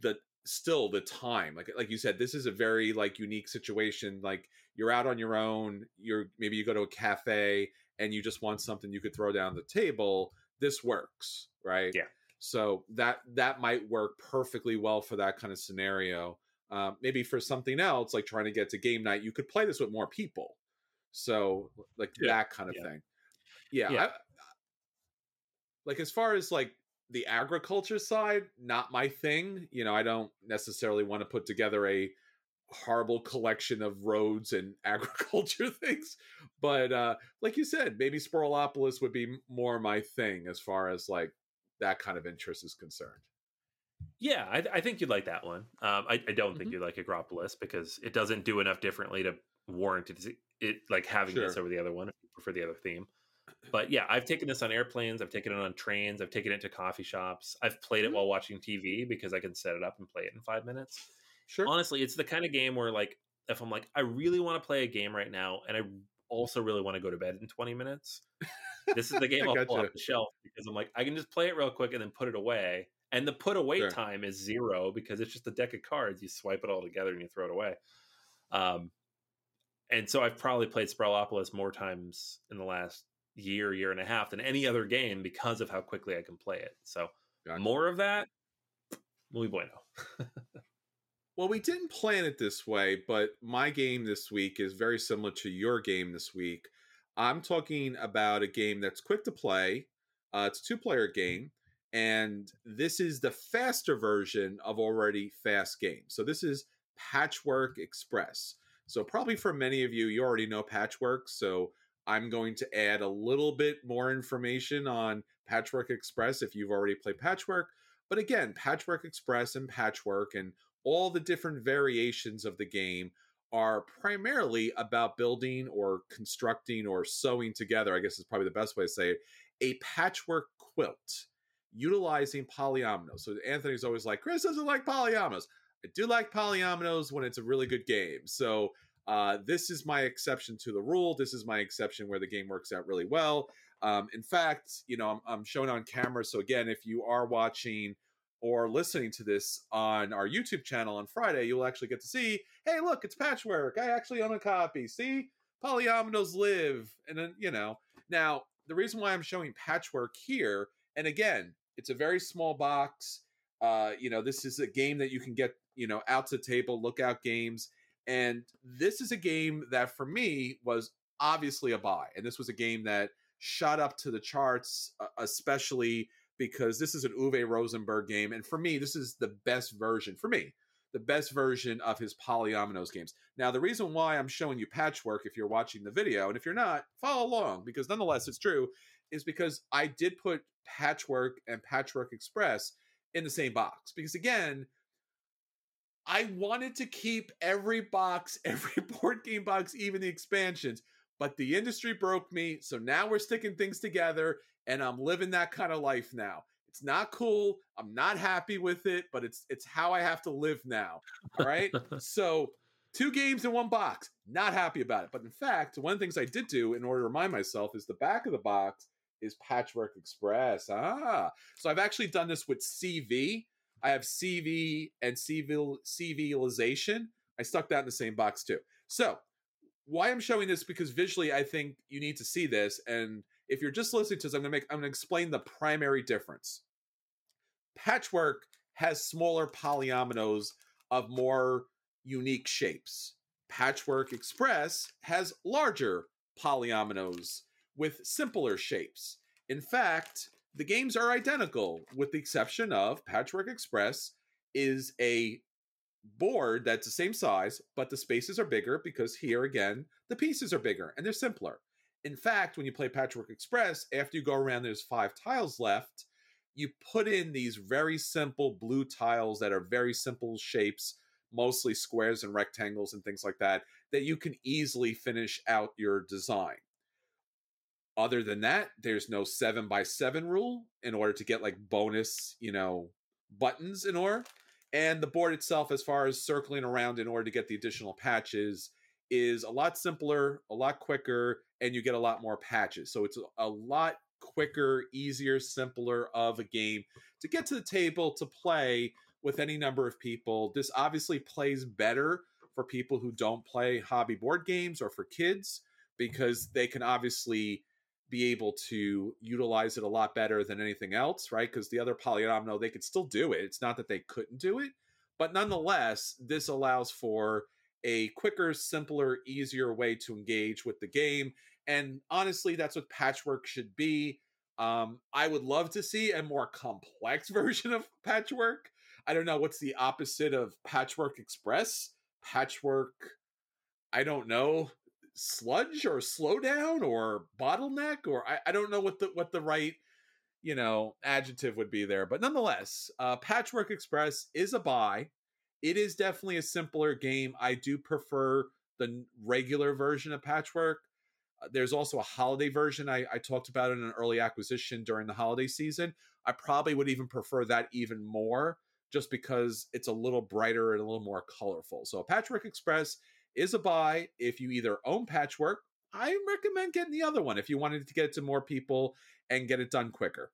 the still the time like like you said this is a very like unique situation like you're out on your own you're maybe you go to a cafe and you just want something you could throw down the table this works right yeah so that that might work perfectly well for that kind of scenario um, maybe for something else like trying to get to game night you could play this with more people so like yeah. that kind of yeah. thing yeah, yeah. I, like as far as like the agriculture side, not my thing. You know, I don't necessarily want to put together a horrible collection of roads and agriculture things. But uh, like you said, maybe Sprawlopolis would be more my thing as far as like that kind of interest is concerned. Yeah, I, I think you'd like that one. Um, I, I, don't mm-hmm. think you'd like Agropolis because it doesn't do enough differently to warrant it, it like having sure. this over the other one if you prefer the other theme. But yeah, I've taken this on airplanes, I've taken it on trains, I've taken it to coffee shops. I've played it mm-hmm. while watching TV because I can set it up and play it in five minutes. Sure. Honestly, it's the kind of game where like if I'm like, I really want to play a game right now and I also really want to go to bed in 20 minutes. This is the game I'll gotcha. pull off the shelf because I'm like, I can just play it real quick and then put it away. And the put away sure. time is zero because it's just a deck of cards. You swipe it all together and you throw it away. Um, and so I've probably played Sprawlopolis more times in the last year, year and a half than any other game because of how quickly I can play it. So gotcha. more of that, muy bueno. Well, we didn't plan it this way, but my game this week is very similar to your game this week. I'm talking about a game that's quick to play. Uh, it's a two player game, and this is the faster version of already fast games. So this is Patchwork Express. So, probably for many of you, you already know Patchwork. So, I'm going to add a little bit more information on Patchwork Express if you've already played Patchwork. But again, Patchwork Express and Patchwork and all the different variations of the game are primarily about building or constructing or sewing together, I guess is probably the best way to say it, a patchwork quilt utilizing polyominoes. So Anthony's always like, Chris doesn't like polyominoes. I do like polyominoes when it's a really good game. So uh, this is my exception to the rule. This is my exception where the game works out really well. Um, in fact, you know, I'm, I'm showing on camera. So again, if you are watching or listening to this on our YouTube channel on Friday, you'll actually get to see, hey, look, it's patchwork. I actually own a copy. See, polyominoes live. And then, you know, now the reason why I'm showing patchwork here, and again, it's a very small box. Uh, you know, this is a game that you can get, you know, out to table, lookout games. And this is a game that for me was obviously a buy. And this was a game that shot up to the charts, uh, especially because this is an Uwe Rosenberg game. And for me, this is the best version, for me, the best version of his polyominoes games. Now, the reason why I'm showing you patchwork, if you're watching the video, and if you're not, follow along, because nonetheless, it's true, is because I did put patchwork and patchwork express in the same box. Because again, I wanted to keep every box, every board game box, even the expansions, but the industry broke me. So now we're sticking things together and I'm living that kind of life now. It's not cool. I'm not happy with it, but it's it's how I have to live now. All right? so, two games in one box. Not happy about it. But in fact, one of the things I did do in order to remind myself is the back of the box is Patchwork Express. Ah. So I've actually done this with CV. I have CV and CV CVization. I stuck that in the same box too. So, why I'm showing this because visually I think you need to see this and if you're just listening to this, I'm gonna make I'm gonna explain the primary difference. Patchwork has smaller polyominoes of more unique shapes. Patchwork Express has larger polyominoes with simpler shapes. In fact, the games are identical, with the exception of Patchwork Express is a board that's the same size, but the spaces are bigger because here again, the pieces are bigger and they're simpler. In fact, when you play Patchwork Express, after you go around, there's five tiles left. You put in these very simple blue tiles that are very simple shapes, mostly squares and rectangles and things like that, that you can easily finish out your design. Other than that, there's no seven by seven rule in order to get like bonus, you know, buttons in order. And the board itself, as far as circling around in order to get the additional patches, is a lot simpler, a lot quicker, and you get a lot more patches. So it's a lot quicker, easier, simpler of a game to get to the table to play with any number of people. This obviously plays better for people who don't play hobby board games or for kids because they can obviously be able to utilize it a lot better than anything else, right? Because the other polyomino, they could still do it. It's not that they couldn't do it, but nonetheless, this allows for a quicker, simpler, easier way to engage with the game. And honestly, that's what patchwork should be. Um, I would love to see a more complex version of Patchwork. I don't know what's the opposite of Patchwork Express. Patchwork, I don't know, sludge or slowdown or bottleneck or I, I don't know what the what the right you know adjective would be there. But nonetheless, uh, Patchwork Express is a buy. It is definitely a simpler game. I do prefer the regular version of Patchwork. Uh, there's also a holiday version I, I talked about it in an early acquisition during the holiday season. I probably would even prefer that even more just because it's a little brighter and a little more colorful. So Patchwork Express is a buy if you either own Patchwork. I recommend getting the other one if you wanted to get it to more people and get it done quicker.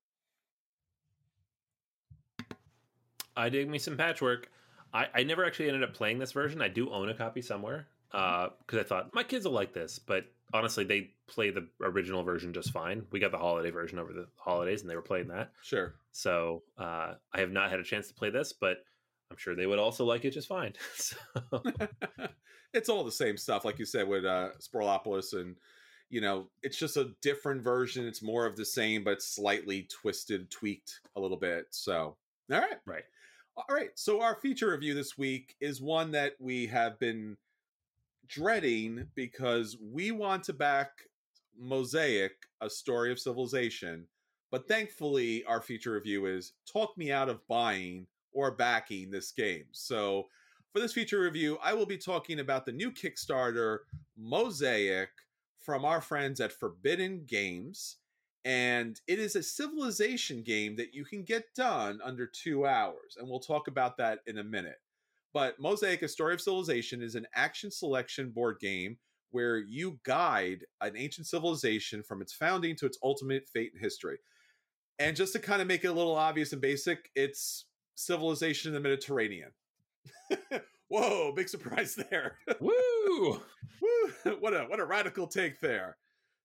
I dig me some Patchwork. I, I never actually ended up playing this version. I do own a copy somewhere because uh, I thought my kids will like this, but honestly, they play the original version just fine. We got the holiday version over the holidays, and they were playing that. Sure. So uh, I have not had a chance to play this, but I'm sure they would also like it just fine. so. it's all the same stuff, like you said with uh, Sprawlopolis, and you know, it's just a different version. It's more of the same, but slightly twisted, tweaked a little bit. So, all right, right, all right. So our feature review this week is one that we have been dreading because we want to back Mosaic, a story of civilization. But thankfully, our feature review is talk me out of buying or backing this game. So, for this feature review, I will be talking about the new Kickstarter Mosaic from our friends at Forbidden Games. And it is a civilization game that you can get done under two hours. And we'll talk about that in a minute. But Mosaic, A Story of Civilization, is an action selection board game where you guide an ancient civilization from its founding to its ultimate fate and history. And just to kind of make it a little obvious and basic, it's civilization in the Mediterranean. Whoa, big surprise there. Woo! Woo! What a what a radical take there.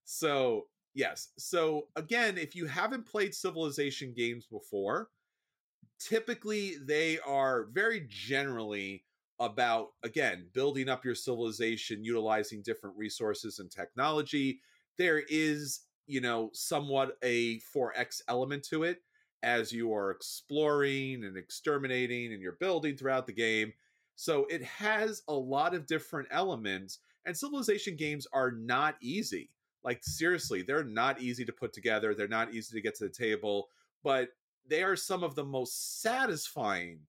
So, yes. So, again, if you haven't played civilization games before, typically they are very generally about again building up your civilization utilizing different resources and technology there is you know somewhat a 4x element to it as you are exploring and exterminating and you're building throughout the game so it has a lot of different elements and civilization games are not easy like seriously they're not easy to put together they're not easy to get to the table but they are some of the most satisfying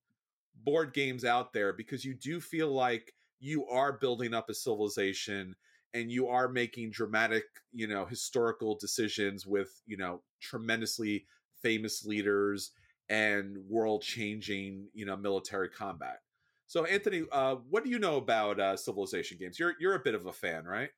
board games out there because you do feel like you are building up a civilization and you are making dramatic, you know, historical decisions with, you know, tremendously famous leaders and world changing, you know, military combat. So, Anthony, uh, what do you know about uh, civilization games? You're you're a bit of a fan, right?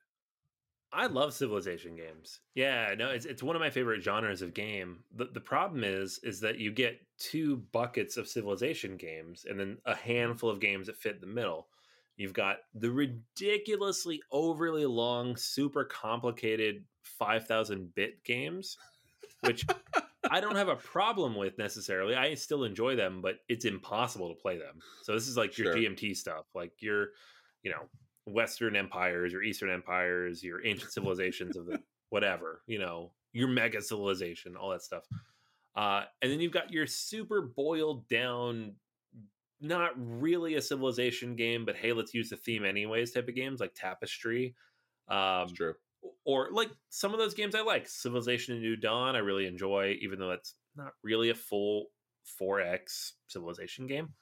I love civilization games. Yeah, no, it's it's one of my favorite genres of game. The the problem is is that you get two buckets of civilization games and then a handful of games that fit in the middle. You've got the ridiculously overly long, super complicated 5000 bit games, which I don't have a problem with necessarily. I still enjoy them, but it's impossible to play them. So this is like Sure. your GMT stuff, like your, you know, Western empires, your Eastern empires, your ancient civilizations of the whatever, you know, your mega civilization, all that stuff. Uh, and then you've got your super boiled down, not really a civilization game, but hey, let's use the theme anyways type of games like Tapestry. Um, true. or like some of those games I like. Civilization and New Dawn, I really enjoy, even though it's not really a full 4X civilization game.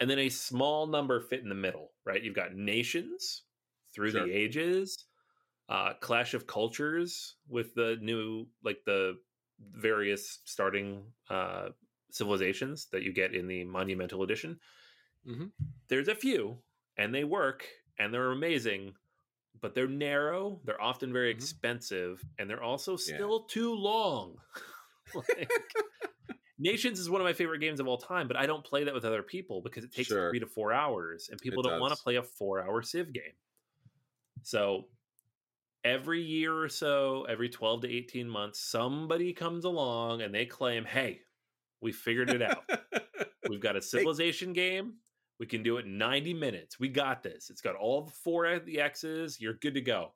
And then a small number fit in the middle, right? You've got Nations through Sure. the ages, uh, Clash of Cultures with the new, like the various starting uh, civilizations that you get in the Monumental Edition. Mhm. There's a few, and they work, and they're amazing, but they're narrow. They're often very Mhm. expensive, and they're also Yeah. still too long. like, Nations is one of my favorite games of all time, but I don't play that with other people because it takes Sure. three to four hours, and people It don't want to play a four-hour Civ game. So every year or so, every 12 to 18 months, somebody comes along and they claim, hey, we figured it out. We've got a civilization game. We can do it in 90 minutes. We got this. It's got all the four of the X's. You're good to go.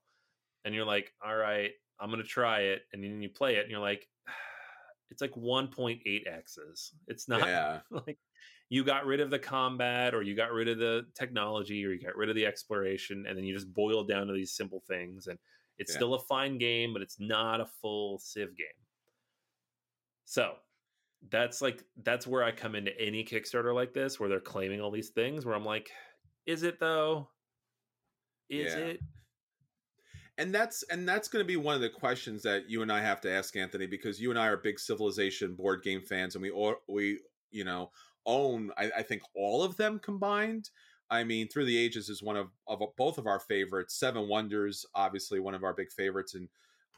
And you're like, all right, I'm going to try it. And then you play it and you're like, it's like 1.8 x's. It's not Yeah. like you got rid of the combat or you got rid of the technology or you got rid of the exploration and then you just boil down to these simple things and it's Yeah. still a fine game but it's not a full civ game so that's like that's where i come into any kickstarter like this where they're claiming all these things where i'm like is it though is Yeah. it and that's and that's going to be one of the questions that you and I have to ask Anthony because you and I are big Civilization board game fans and we all we you know own I, I think all of them combined. I mean, Through the Ages is one of of both of our favorites. Seven Wonders, obviously one of our big favorites, and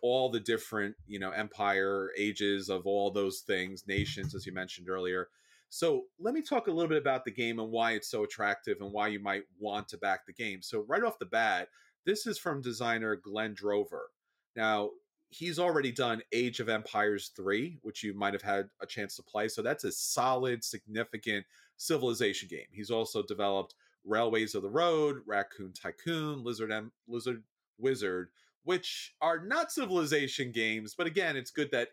all the different you know empire ages of all those things, nations as you mentioned earlier. So let me talk a little bit about the game and why it's so attractive and why you might want to back the game. So right off the bat, this is from designer Glenn Drover. Now, he's already done Age of Empires 3, which you might have had a chance to play. So that's a solid, significant civilization game. He's also developed Railways of the World, Raccoon Tycoon, Lizard M- Lizard Wizard, which are not civilization games, but again, it's good that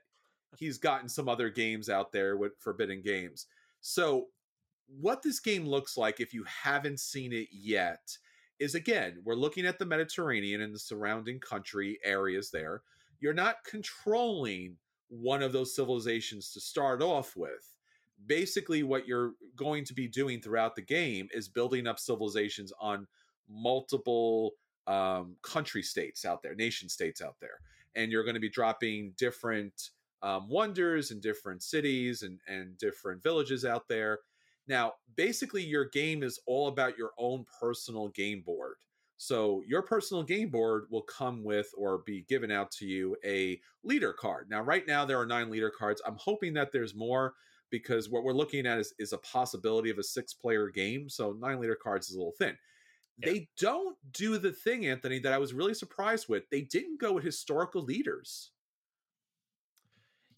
he's gotten some other games out there with Forbidden Games. So, what this game looks like if you haven't seen it yet is again, we're looking at the Mediterranean and the surrounding country areas there. You're not controlling one of those civilizations to start off with. Basically, what you're going to be doing throughout the game is building up civilizations on multiple um, country states out there, nation states out there. And you're going to be dropping different um, wonders and different cities and, and different villages out there. Now, basically, your game is all about your own personal game board. So, your personal game board will come with or be given out to you a leader card. Now, right now, there are nine leader cards. I'm hoping that there's more because what we're looking at is, is a possibility of a six player game. So, nine leader cards is a little thin. Yeah. They don't do the thing, Anthony, that I was really surprised with. They didn't go with historical leaders.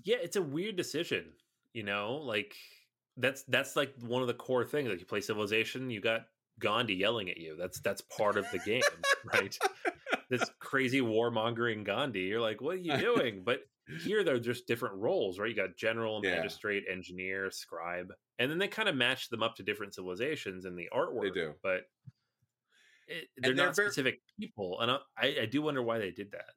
yeah it's a weird decision you know like that's that's like one of the core things like you play civilization you got gandhi yelling at you that's that's part of the game right this crazy warmongering gandhi you're like what are you doing but here they're just different roles right you got general Yeah. magistrate engineer scribe and then they kind of match them up to different civilizations in the artwork They do. but it, they're they're not ver- specific people and I, I i do wonder why they did that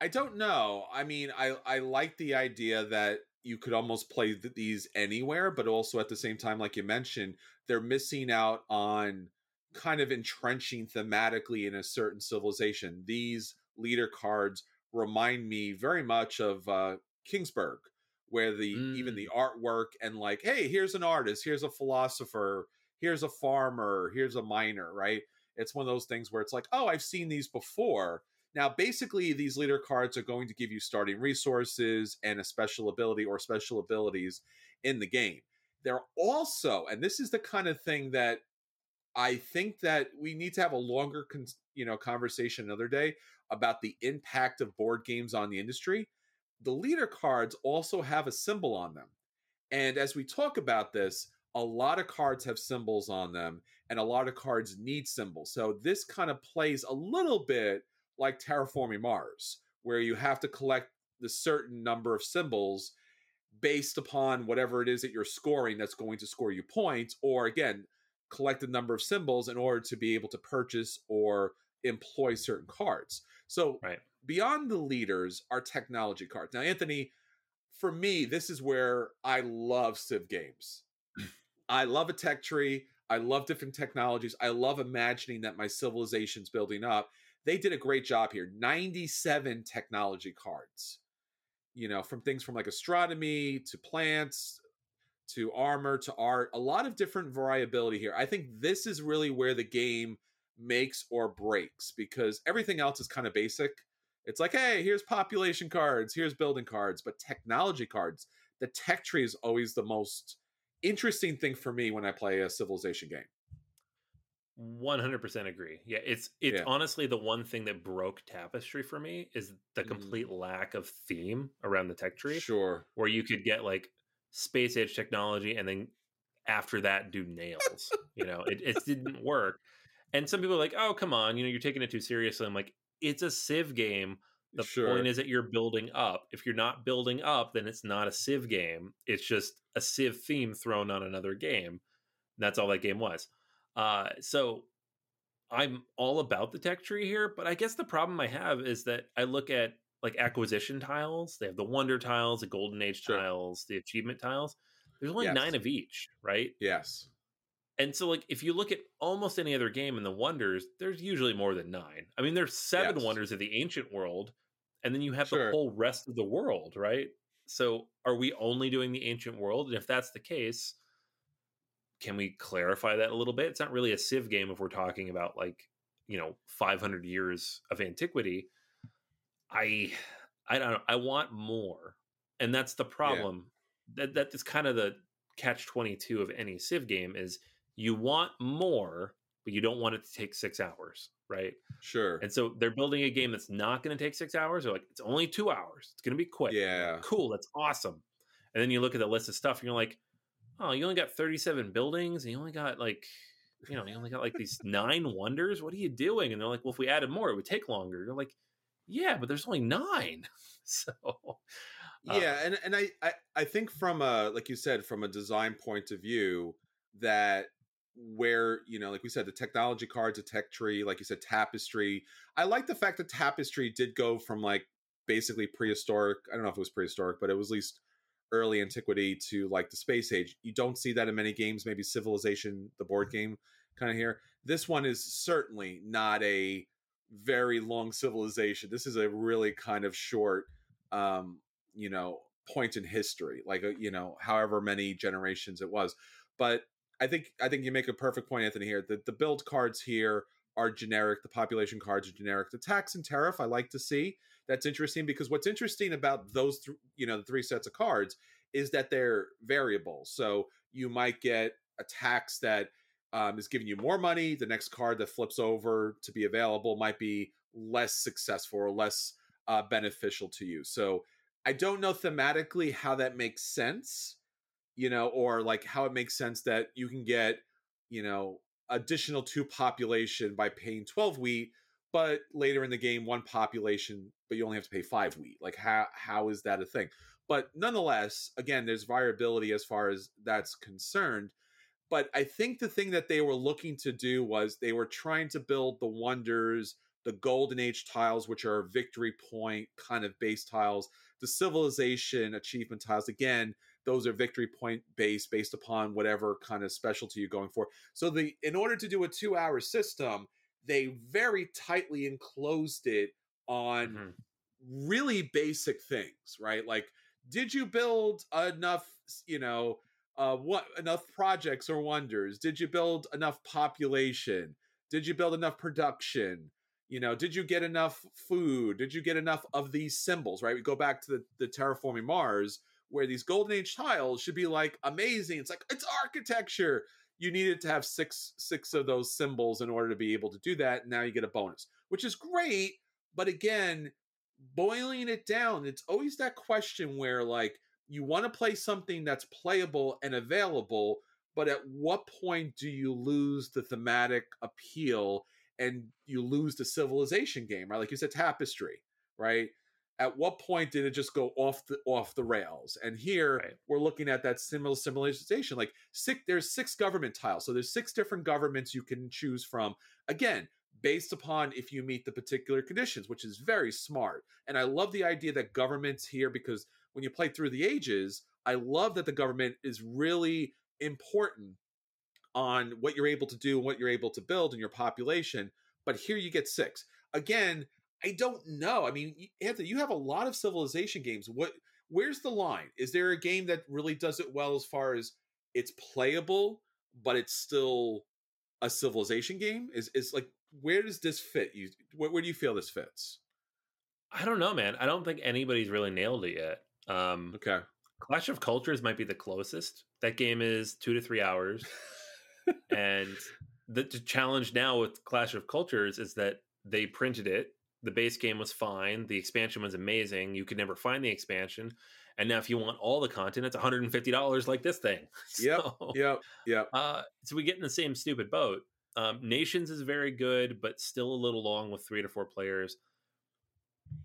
I don't know. I mean, I I like the idea that you could almost play th- these anywhere, but also at the same time, like you mentioned, they're missing out on kind of entrenching thematically in a certain civilization. These leader cards remind me very much of uh, Kingsburg, where the even the artwork and like, hey, here's an artist, here's a philosopher, here's a farmer, here's a miner, right? It's one of those things where it's like, oh, I've seen these before. Now, basically, these leader cards are going to give you starting resources and a special ability or special abilities in the game. They're also, and this is the kind of thing that I think that we need to have a longer, con- you know, conversation another day about the impact of board games on the industry. The leader cards also have a symbol on them, and as we talk about this, a lot of cards have symbols on them, and a lot of cards need symbols. So this kind of plays a little bit like terraforming Mars, where you have to collect the certain number of symbols based upon whatever it is that you're scoring that's going to score you points, or again, collect a number of symbols in order to be able to purchase or employ certain cards. So right beyond the leaders are technology cards. Now, Anthony, for me, this is where I love Civ games. I love a tech tree. I love different technologies. I love imagining that my civilization's building up. They did a great job here. 97 technology cards. You know, from things from like astronomy to plants to armor to art, a lot of different variability here. I think this is really where the game makes or breaks because everything else is kind of basic. It's like, hey, here's population cards, here's building cards, but technology cards, the tech tree is always the most interesting thing for me when I play a civilization game. 100% agree. Yeah, it's it's Yeah. honestly the one thing that broke Tapestry for me is the Mm. complete lack of theme around the tech tree Sure. where you could get like space age technology and then after that do nails. you know, it it didn't work. And some people are like, "Oh, come on, you know, you're taking it too seriously." I'm like, "It's a Civ game. The Sure. point is that you're building up. If you're not building up, then it's not a Civ game. It's just a Civ theme thrown on another game. That's all that game was. Uh, so I'm all about the tech tree here, but I guess the problem I have is that I look at like acquisition tiles. They have the wonder tiles, the golden age Sure. tiles, the achievement tiles. There's only Yes. nine of each, right? Yes. And so, like, if you look at almost any other game in the wonders, there's usually more than nine. I mean, there's seven Yes. wonders of the ancient world, and then you have Sure. the whole rest of the world, right? So, are we only doing the ancient world? And if that's the case, can we clarify that a little bit? It's not really a Civ game if we're talking about like you know 500 years of antiquity. I I don't know. I want more, and that's the problem. That that is kind of the catch 22 of any Civ game is you want more, but you don't want it to take six hours, right? Sure. And so they're building a game that's not going to take six hours. They're like, it's only two hours. It's going to be quick. Yeah. Cool. That's awesome. And then you look at the list of stuff and you're like, oh, you only got 37 buildings and you only got like, you know, you only got like these nine wonders. What are you doing? And they're like, well, if we added more, it would take longer. You're like, yeah, but there's only nine. So, uh, yeah and and I, I i think from a like you said from a design point of view that where you know like we said the technology cards a tech tree like you said tapestry i like the fact that tapestry did go from like basically prehistoric i don't know if it was prehistoric but it was at least early antiquity to like the space age. You don't see that in many games maybe civilization the board game kind of here. This one is certainly not a very long civilization. This is a really kind of short um you know point in history like you know however many generations it was. But i think i think you make a perfect point anthony here that the build cards here are generic the population cards are generic. The tax and tariff i like to see that's interesting because what's interesting about those th- you know the three sets of cards is that they're variable. So you might get a tax that um, is giving you more money the next card that flips over to be available might be less successful or less uh, beneficial to you. So I don't know thematically how that makes sense, you know, or like how it makes sense that you can get, you know, additional two population by paying 12 wheat, but later in the game, one population, but you only have to pay five wheat. Like how how is that a thing? But nonetheless, again, there's variability as far as that's concerned. But I think the thing that they were looking to do was they were trying to build the wonders, the golden age tiles, which are victory point kind of base tiles the civilization achievement tiles again those are victory point based based upon whatever kind of specialty you're going for so the in order to do a two hour system they very tightly enclosed it on mhm. really basic things right? Like did you build enough you know uh what enough projects or wonders? Did you build enough population? Did you build enough production? You know did you get enough food? Did you get enough of these symbols right? We go back to the, the terraforming mars where these golden age tiles should be like amazing. It's like it's architecture! You needed to have six six of those symbols in order to be able to do that and now you get a bonus which is great but again boiling it down it's always that question where like you want to play something that's playable and available but at what point do you lose the thematic appeal and you lose the civilization game, right? Like you said, tapestry, right? At what point did it just go off the off the rails? And here Right. we're looking at that similar civilization. Like six, there's six government tiles, so there's six different governments you can choose from. Again, based upon if you meet the particular conditions, which is very smart. And I love the idea that governments here because when you play through the ages, I love that the government is really important on what you're able to do and what you're able to build in your population. But here you get six. Again, I don't know. I mean, Anthony, you have a lot of civilization games. What where's the line? Is there a game that really does it well as far as it's playable, but it's still a civilization game? Is is like where does this fit? You where, where do you feel this fits? I don't know, man. I don't think anybody's really nailed it yet. Um, Okay. Clash of Cultures might be the closest. That game is two to three hours. and the, the challenge now with Clash of Cultures is that they printed it. The base game was fine. The expansion was amazing. You could never find the expansion. And now, if you want all the content, it's $150 like this thing. Yep. So, Yep. Yep. uh, so we get in the same stupid boat. Um, Nations is very good, but still a little long with three to four players.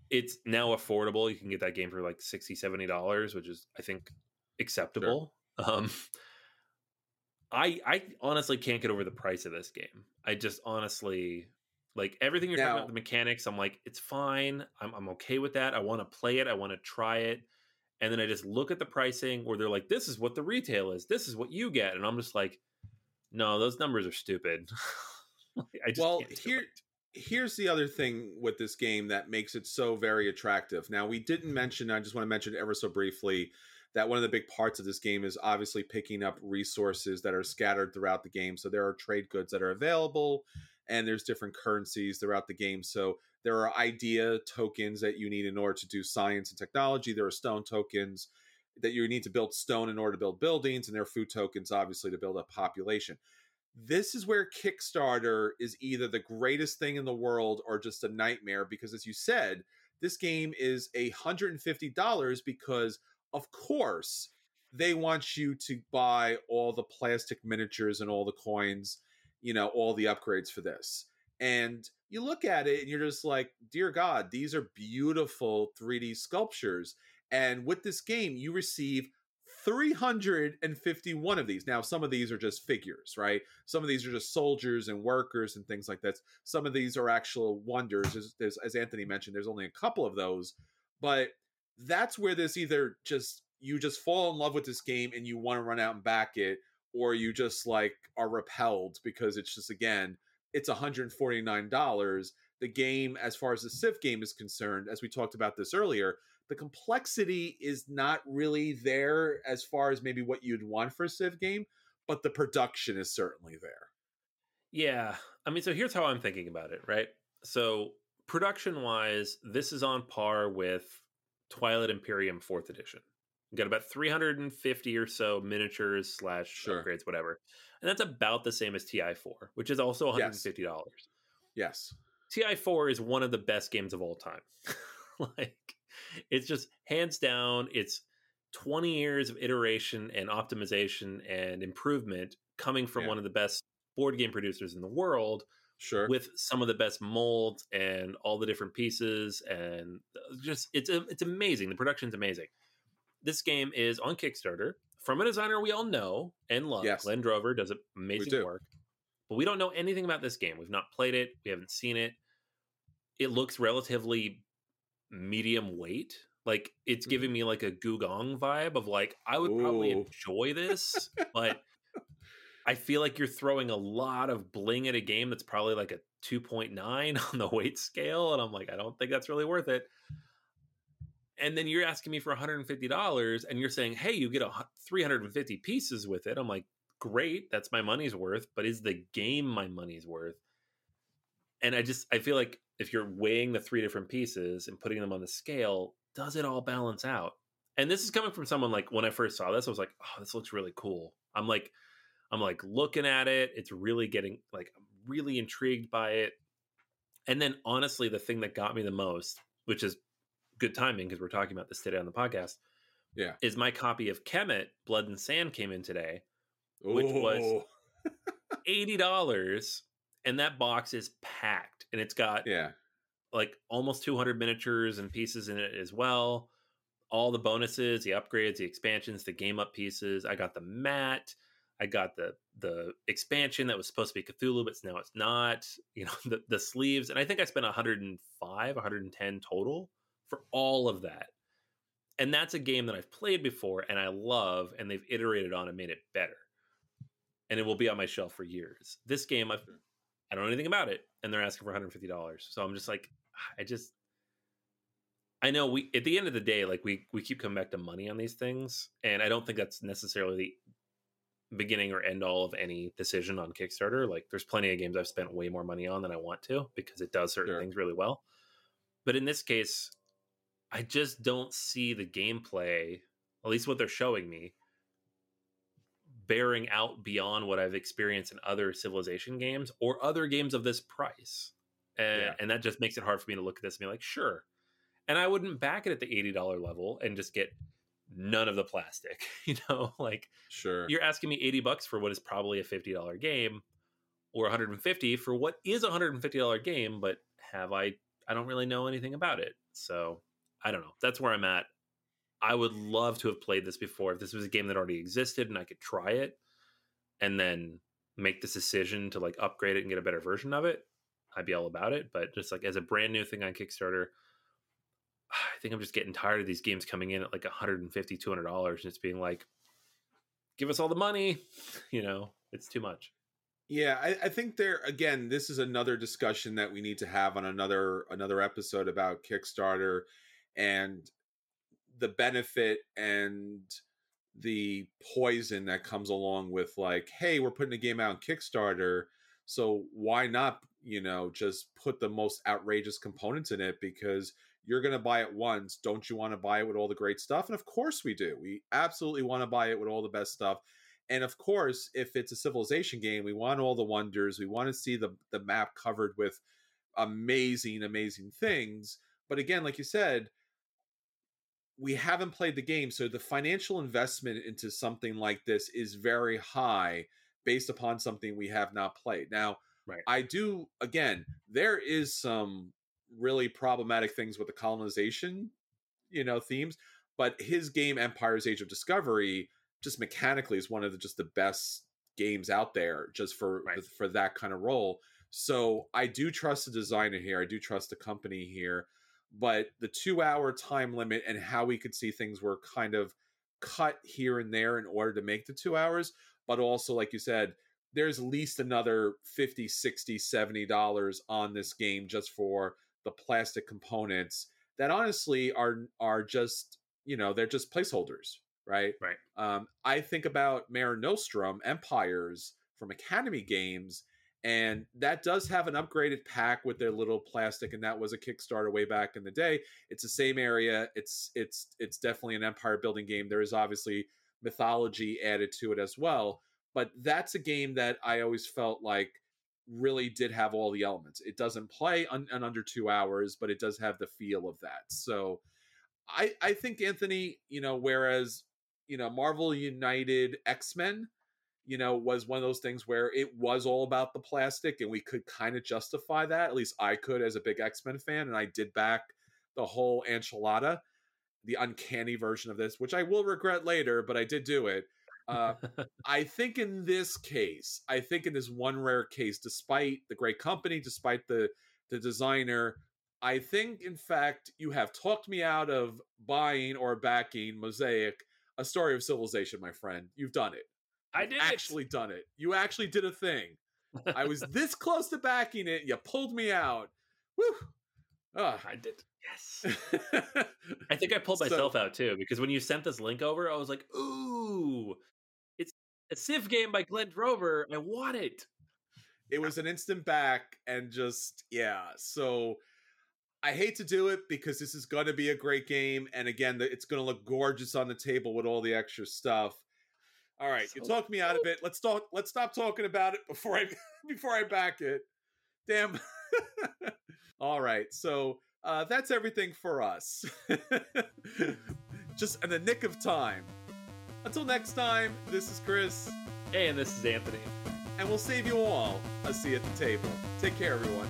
it's now affordable. You can get that game for like 60 $70, which is, I think, acceptable. Sure. Um, I I honestly can't get over the price of this game. I just honestly like everything you're now, talking about the mechanics. I'm like, it's fine. I'm I'm okay with that. I want to play it. I want to try it. And then I just look at the pricing where they're like, this is what the retail is. This is what you get. And I'm just like, no, those numbers are stupid. I just well, here here's the other thing with this game that makes it so very attractive. Now, we didn't mm-hmm. mention. I just want to mention ever so briefly that one of the big parts of this game is obviously picking up resources that are scattered throughout the game. So there are trade goods that are available, and there's different currencies throughout the game. So there are idea tokens that you need in order to do science and technology. There are stone tokens that you need to build stone in order to build buildings, and there are food tokens, obviously, to build a population. This is where Kickstarter is either the greatest thing in the world or just a nightmare because, as you said, this game is a $150 because of course, they want you to buy all the plastic miniatures and all the coins, you know, all the upgrades for this. And you look at it and you're just like, dear God, these are beautiful 3D sculptures. And with this game, you receive 351 of these. Now, some of these are just figures, right? Some of these are just soldiers and workers and things like that. Some of these are actual wonders. As, Anthony mentioned, there's only a couple of those. But that's where this either just you just fall in love with this game and you want to run out and back it or you just like are repelled because it's just again it's $149 the game as far as the civ game is concerned as we talked about this earlier the complexity is not really there as far as maybe what you'd want for a civ game but the production is certainly there yeah i mean so here's how i'm thinking about it right so production wise this is on par with Twilight Imperium fourth edition. You got about 350 or so miniatures slash sure. upgrades, whatever. And that's about the same as TI4, which is also $150. Yes. yes. TI4 is one of the best games of all time. like, it's just hands down, it's 20 years of iteration and optimization and improvement coming from yeah. one of the best board game producers in the world sure with some of the best molds and all the different pieces and uh, just it's it's amazing the production's amazing this game is on kickstarter from a designer we all know and love yes. glenn drover does amazing work but we don't know anything about this game we've not played it we haven't seen it it looks relatively medium weight like it's mm-hmm. giving me like a gugong vibe of like i would Ooh. probably enjoy this but I feel like you're throwing a lot of bling at a game that's probably like a 2.9 on the weight scale. And I'm like, I don't think that's really worth it. And then you're asking me for $150 and you're saying, hey, you get a 350 pieces with it. I'm like, great, that's my money's worth, but is the game my money's worth? And I just, I feel like if you're weighing the three different pieces and putting them on the scale, does it all balance out? And this is coming from someone like when I first saw this, I was like, oh, this looks really cool. I'm like, I'm like looking at it. It's really getting like I'm really intrigued by it. And then honestly, the thing that got me the most, which is good timing because we're talking about this today on the podcast, yeah, is my copy of Kemet Blood and Sand came in today, which Ooh. was oh. eighty dollars, and that box is packed, and it's got yeah like almost 200 miniatures and pieces in it as well. All the bonuses, the upgrades, the expansions, the game up pieces. I got the mat. I got the the expansion that was supposed to be Cthulhu, but now it's not. You know, the, the sleeves, and I think I spent 105, 110 total for all of that. And that's a game that I've played before and I love, and they've iterated on and made it better. And it will be on my shelf for years. This game, I've, hmm. I don't know anything about it, and they're asking for 150 dollars. So I'm just like, I just, I know we at the end of the day, like we we keep coming back to money on these things, and I don't think that's necessarily the beginning or end all of any decision on Kickstarter. Like there's plenty of games I've spent way more money on than I want to because it does certain sure. things really well. But in this case, I just don't see the gameplay, at least what they're showing me, bearing out beyond what I've experienced in other civilization games or other games of this price. And, yeah. and that just makes it hard for me to look at this and be like, sure. And I wouldn't back it at the $80 level and just get none of the plastic you know like sure you're asking me 80 bucks for what is probably a $50 game or 150 for what is a $150 game but have i I don't really know anything about it. So I don't know. That's where I'm at. I would love to have played this before if this was a game that already existed and I could try it and then make this decision to like upgrade it and get a better version of it. I'd be all about it. But just like as a brand new thing on Kickstarter, I think I'm just getting tired of these games coming in at like 150 $200 and it's being like, give us all the money. You know, it's too much. Yeah, I, I, think there again. This is another discussion that we need to have on another another episode about Kickstarter and the benefit and the poison that comes along with like, hey, we're putting a game out on Kickstarter, so why not, you know, just put the most outrageous components in it because you're going to buy it once. Don't you want to buy it with all the great stuff? And of course we do. We absolutely want to buy it with all the best stuff. And of course, if it's a civilization game, we want all the wonders. We want to see the the map covered with amazing, amazing things. But again, like you said, we haven't played the game, so the financial investment into something like this is very high based upon something we have not played. Now, right. I do again, there is some really problematic things with the colonization, you know, themes, but his game Empire's Age of Discovery just mechanically is one of the just the best games out there just for right. for that kind of role. So I do trust the designer here. I do trust the company here but the two hour time limit and how we could see things were kind of cut here and there in order to make the two hours but also like you said there's at least another 50 60 70 dollars on this game just for the plastic components that honestly are are just you know they're just placeholders right? Right. Um, i think about mare nostrum empires from academy games and that does have an upgraded pack with their little plastic and that was a kickstarter way back in the day. It's the same area. It's it's it's definitely an empire building game. There is obviously mythology added to it as well but that's a game that i always felt like really did have all the elements. It doesn't play un- under two hours but it does have the feel of that. So i i think anthony you know whereas you know marvel united x-men you know, was one of those things where it was all about the plastic and we could kind of justify that. At least I could as a big X Men fan. And I did back the whole enchilada, the uncanny version of this, which I will regret later, but I did do it. Uh, I think in this case, I think in this one rare case, despite the great company, despite the the designer, I think in fact you have talked me out of buying or backing Mosaic, a story of civilization, my friend. You've done it. I did actually it. done it. You actually did a thing. I was this close to backing it. You pulled me out. Woo. Oh. I did. Yes. I think I pulled myself so, out too because when you sent this link over, I was like, "Ooh, it's a Civ game by Glenn Drover. I want it." It was an instant back, and just yeah. So I hate to do it because this is going to be a great game, and again, it's going to look gorgeous on the table with all the extra stuff. All right, so you talked me out of it. Let's talk. Let's stop talking about it before I before I back it. Damn. All right, so uh, that's everything for us. Just in the nick of time. Until next time, this is Chris. Hey, and this is Anthony. And we'll save you all a seat at the table. Take care, everyone.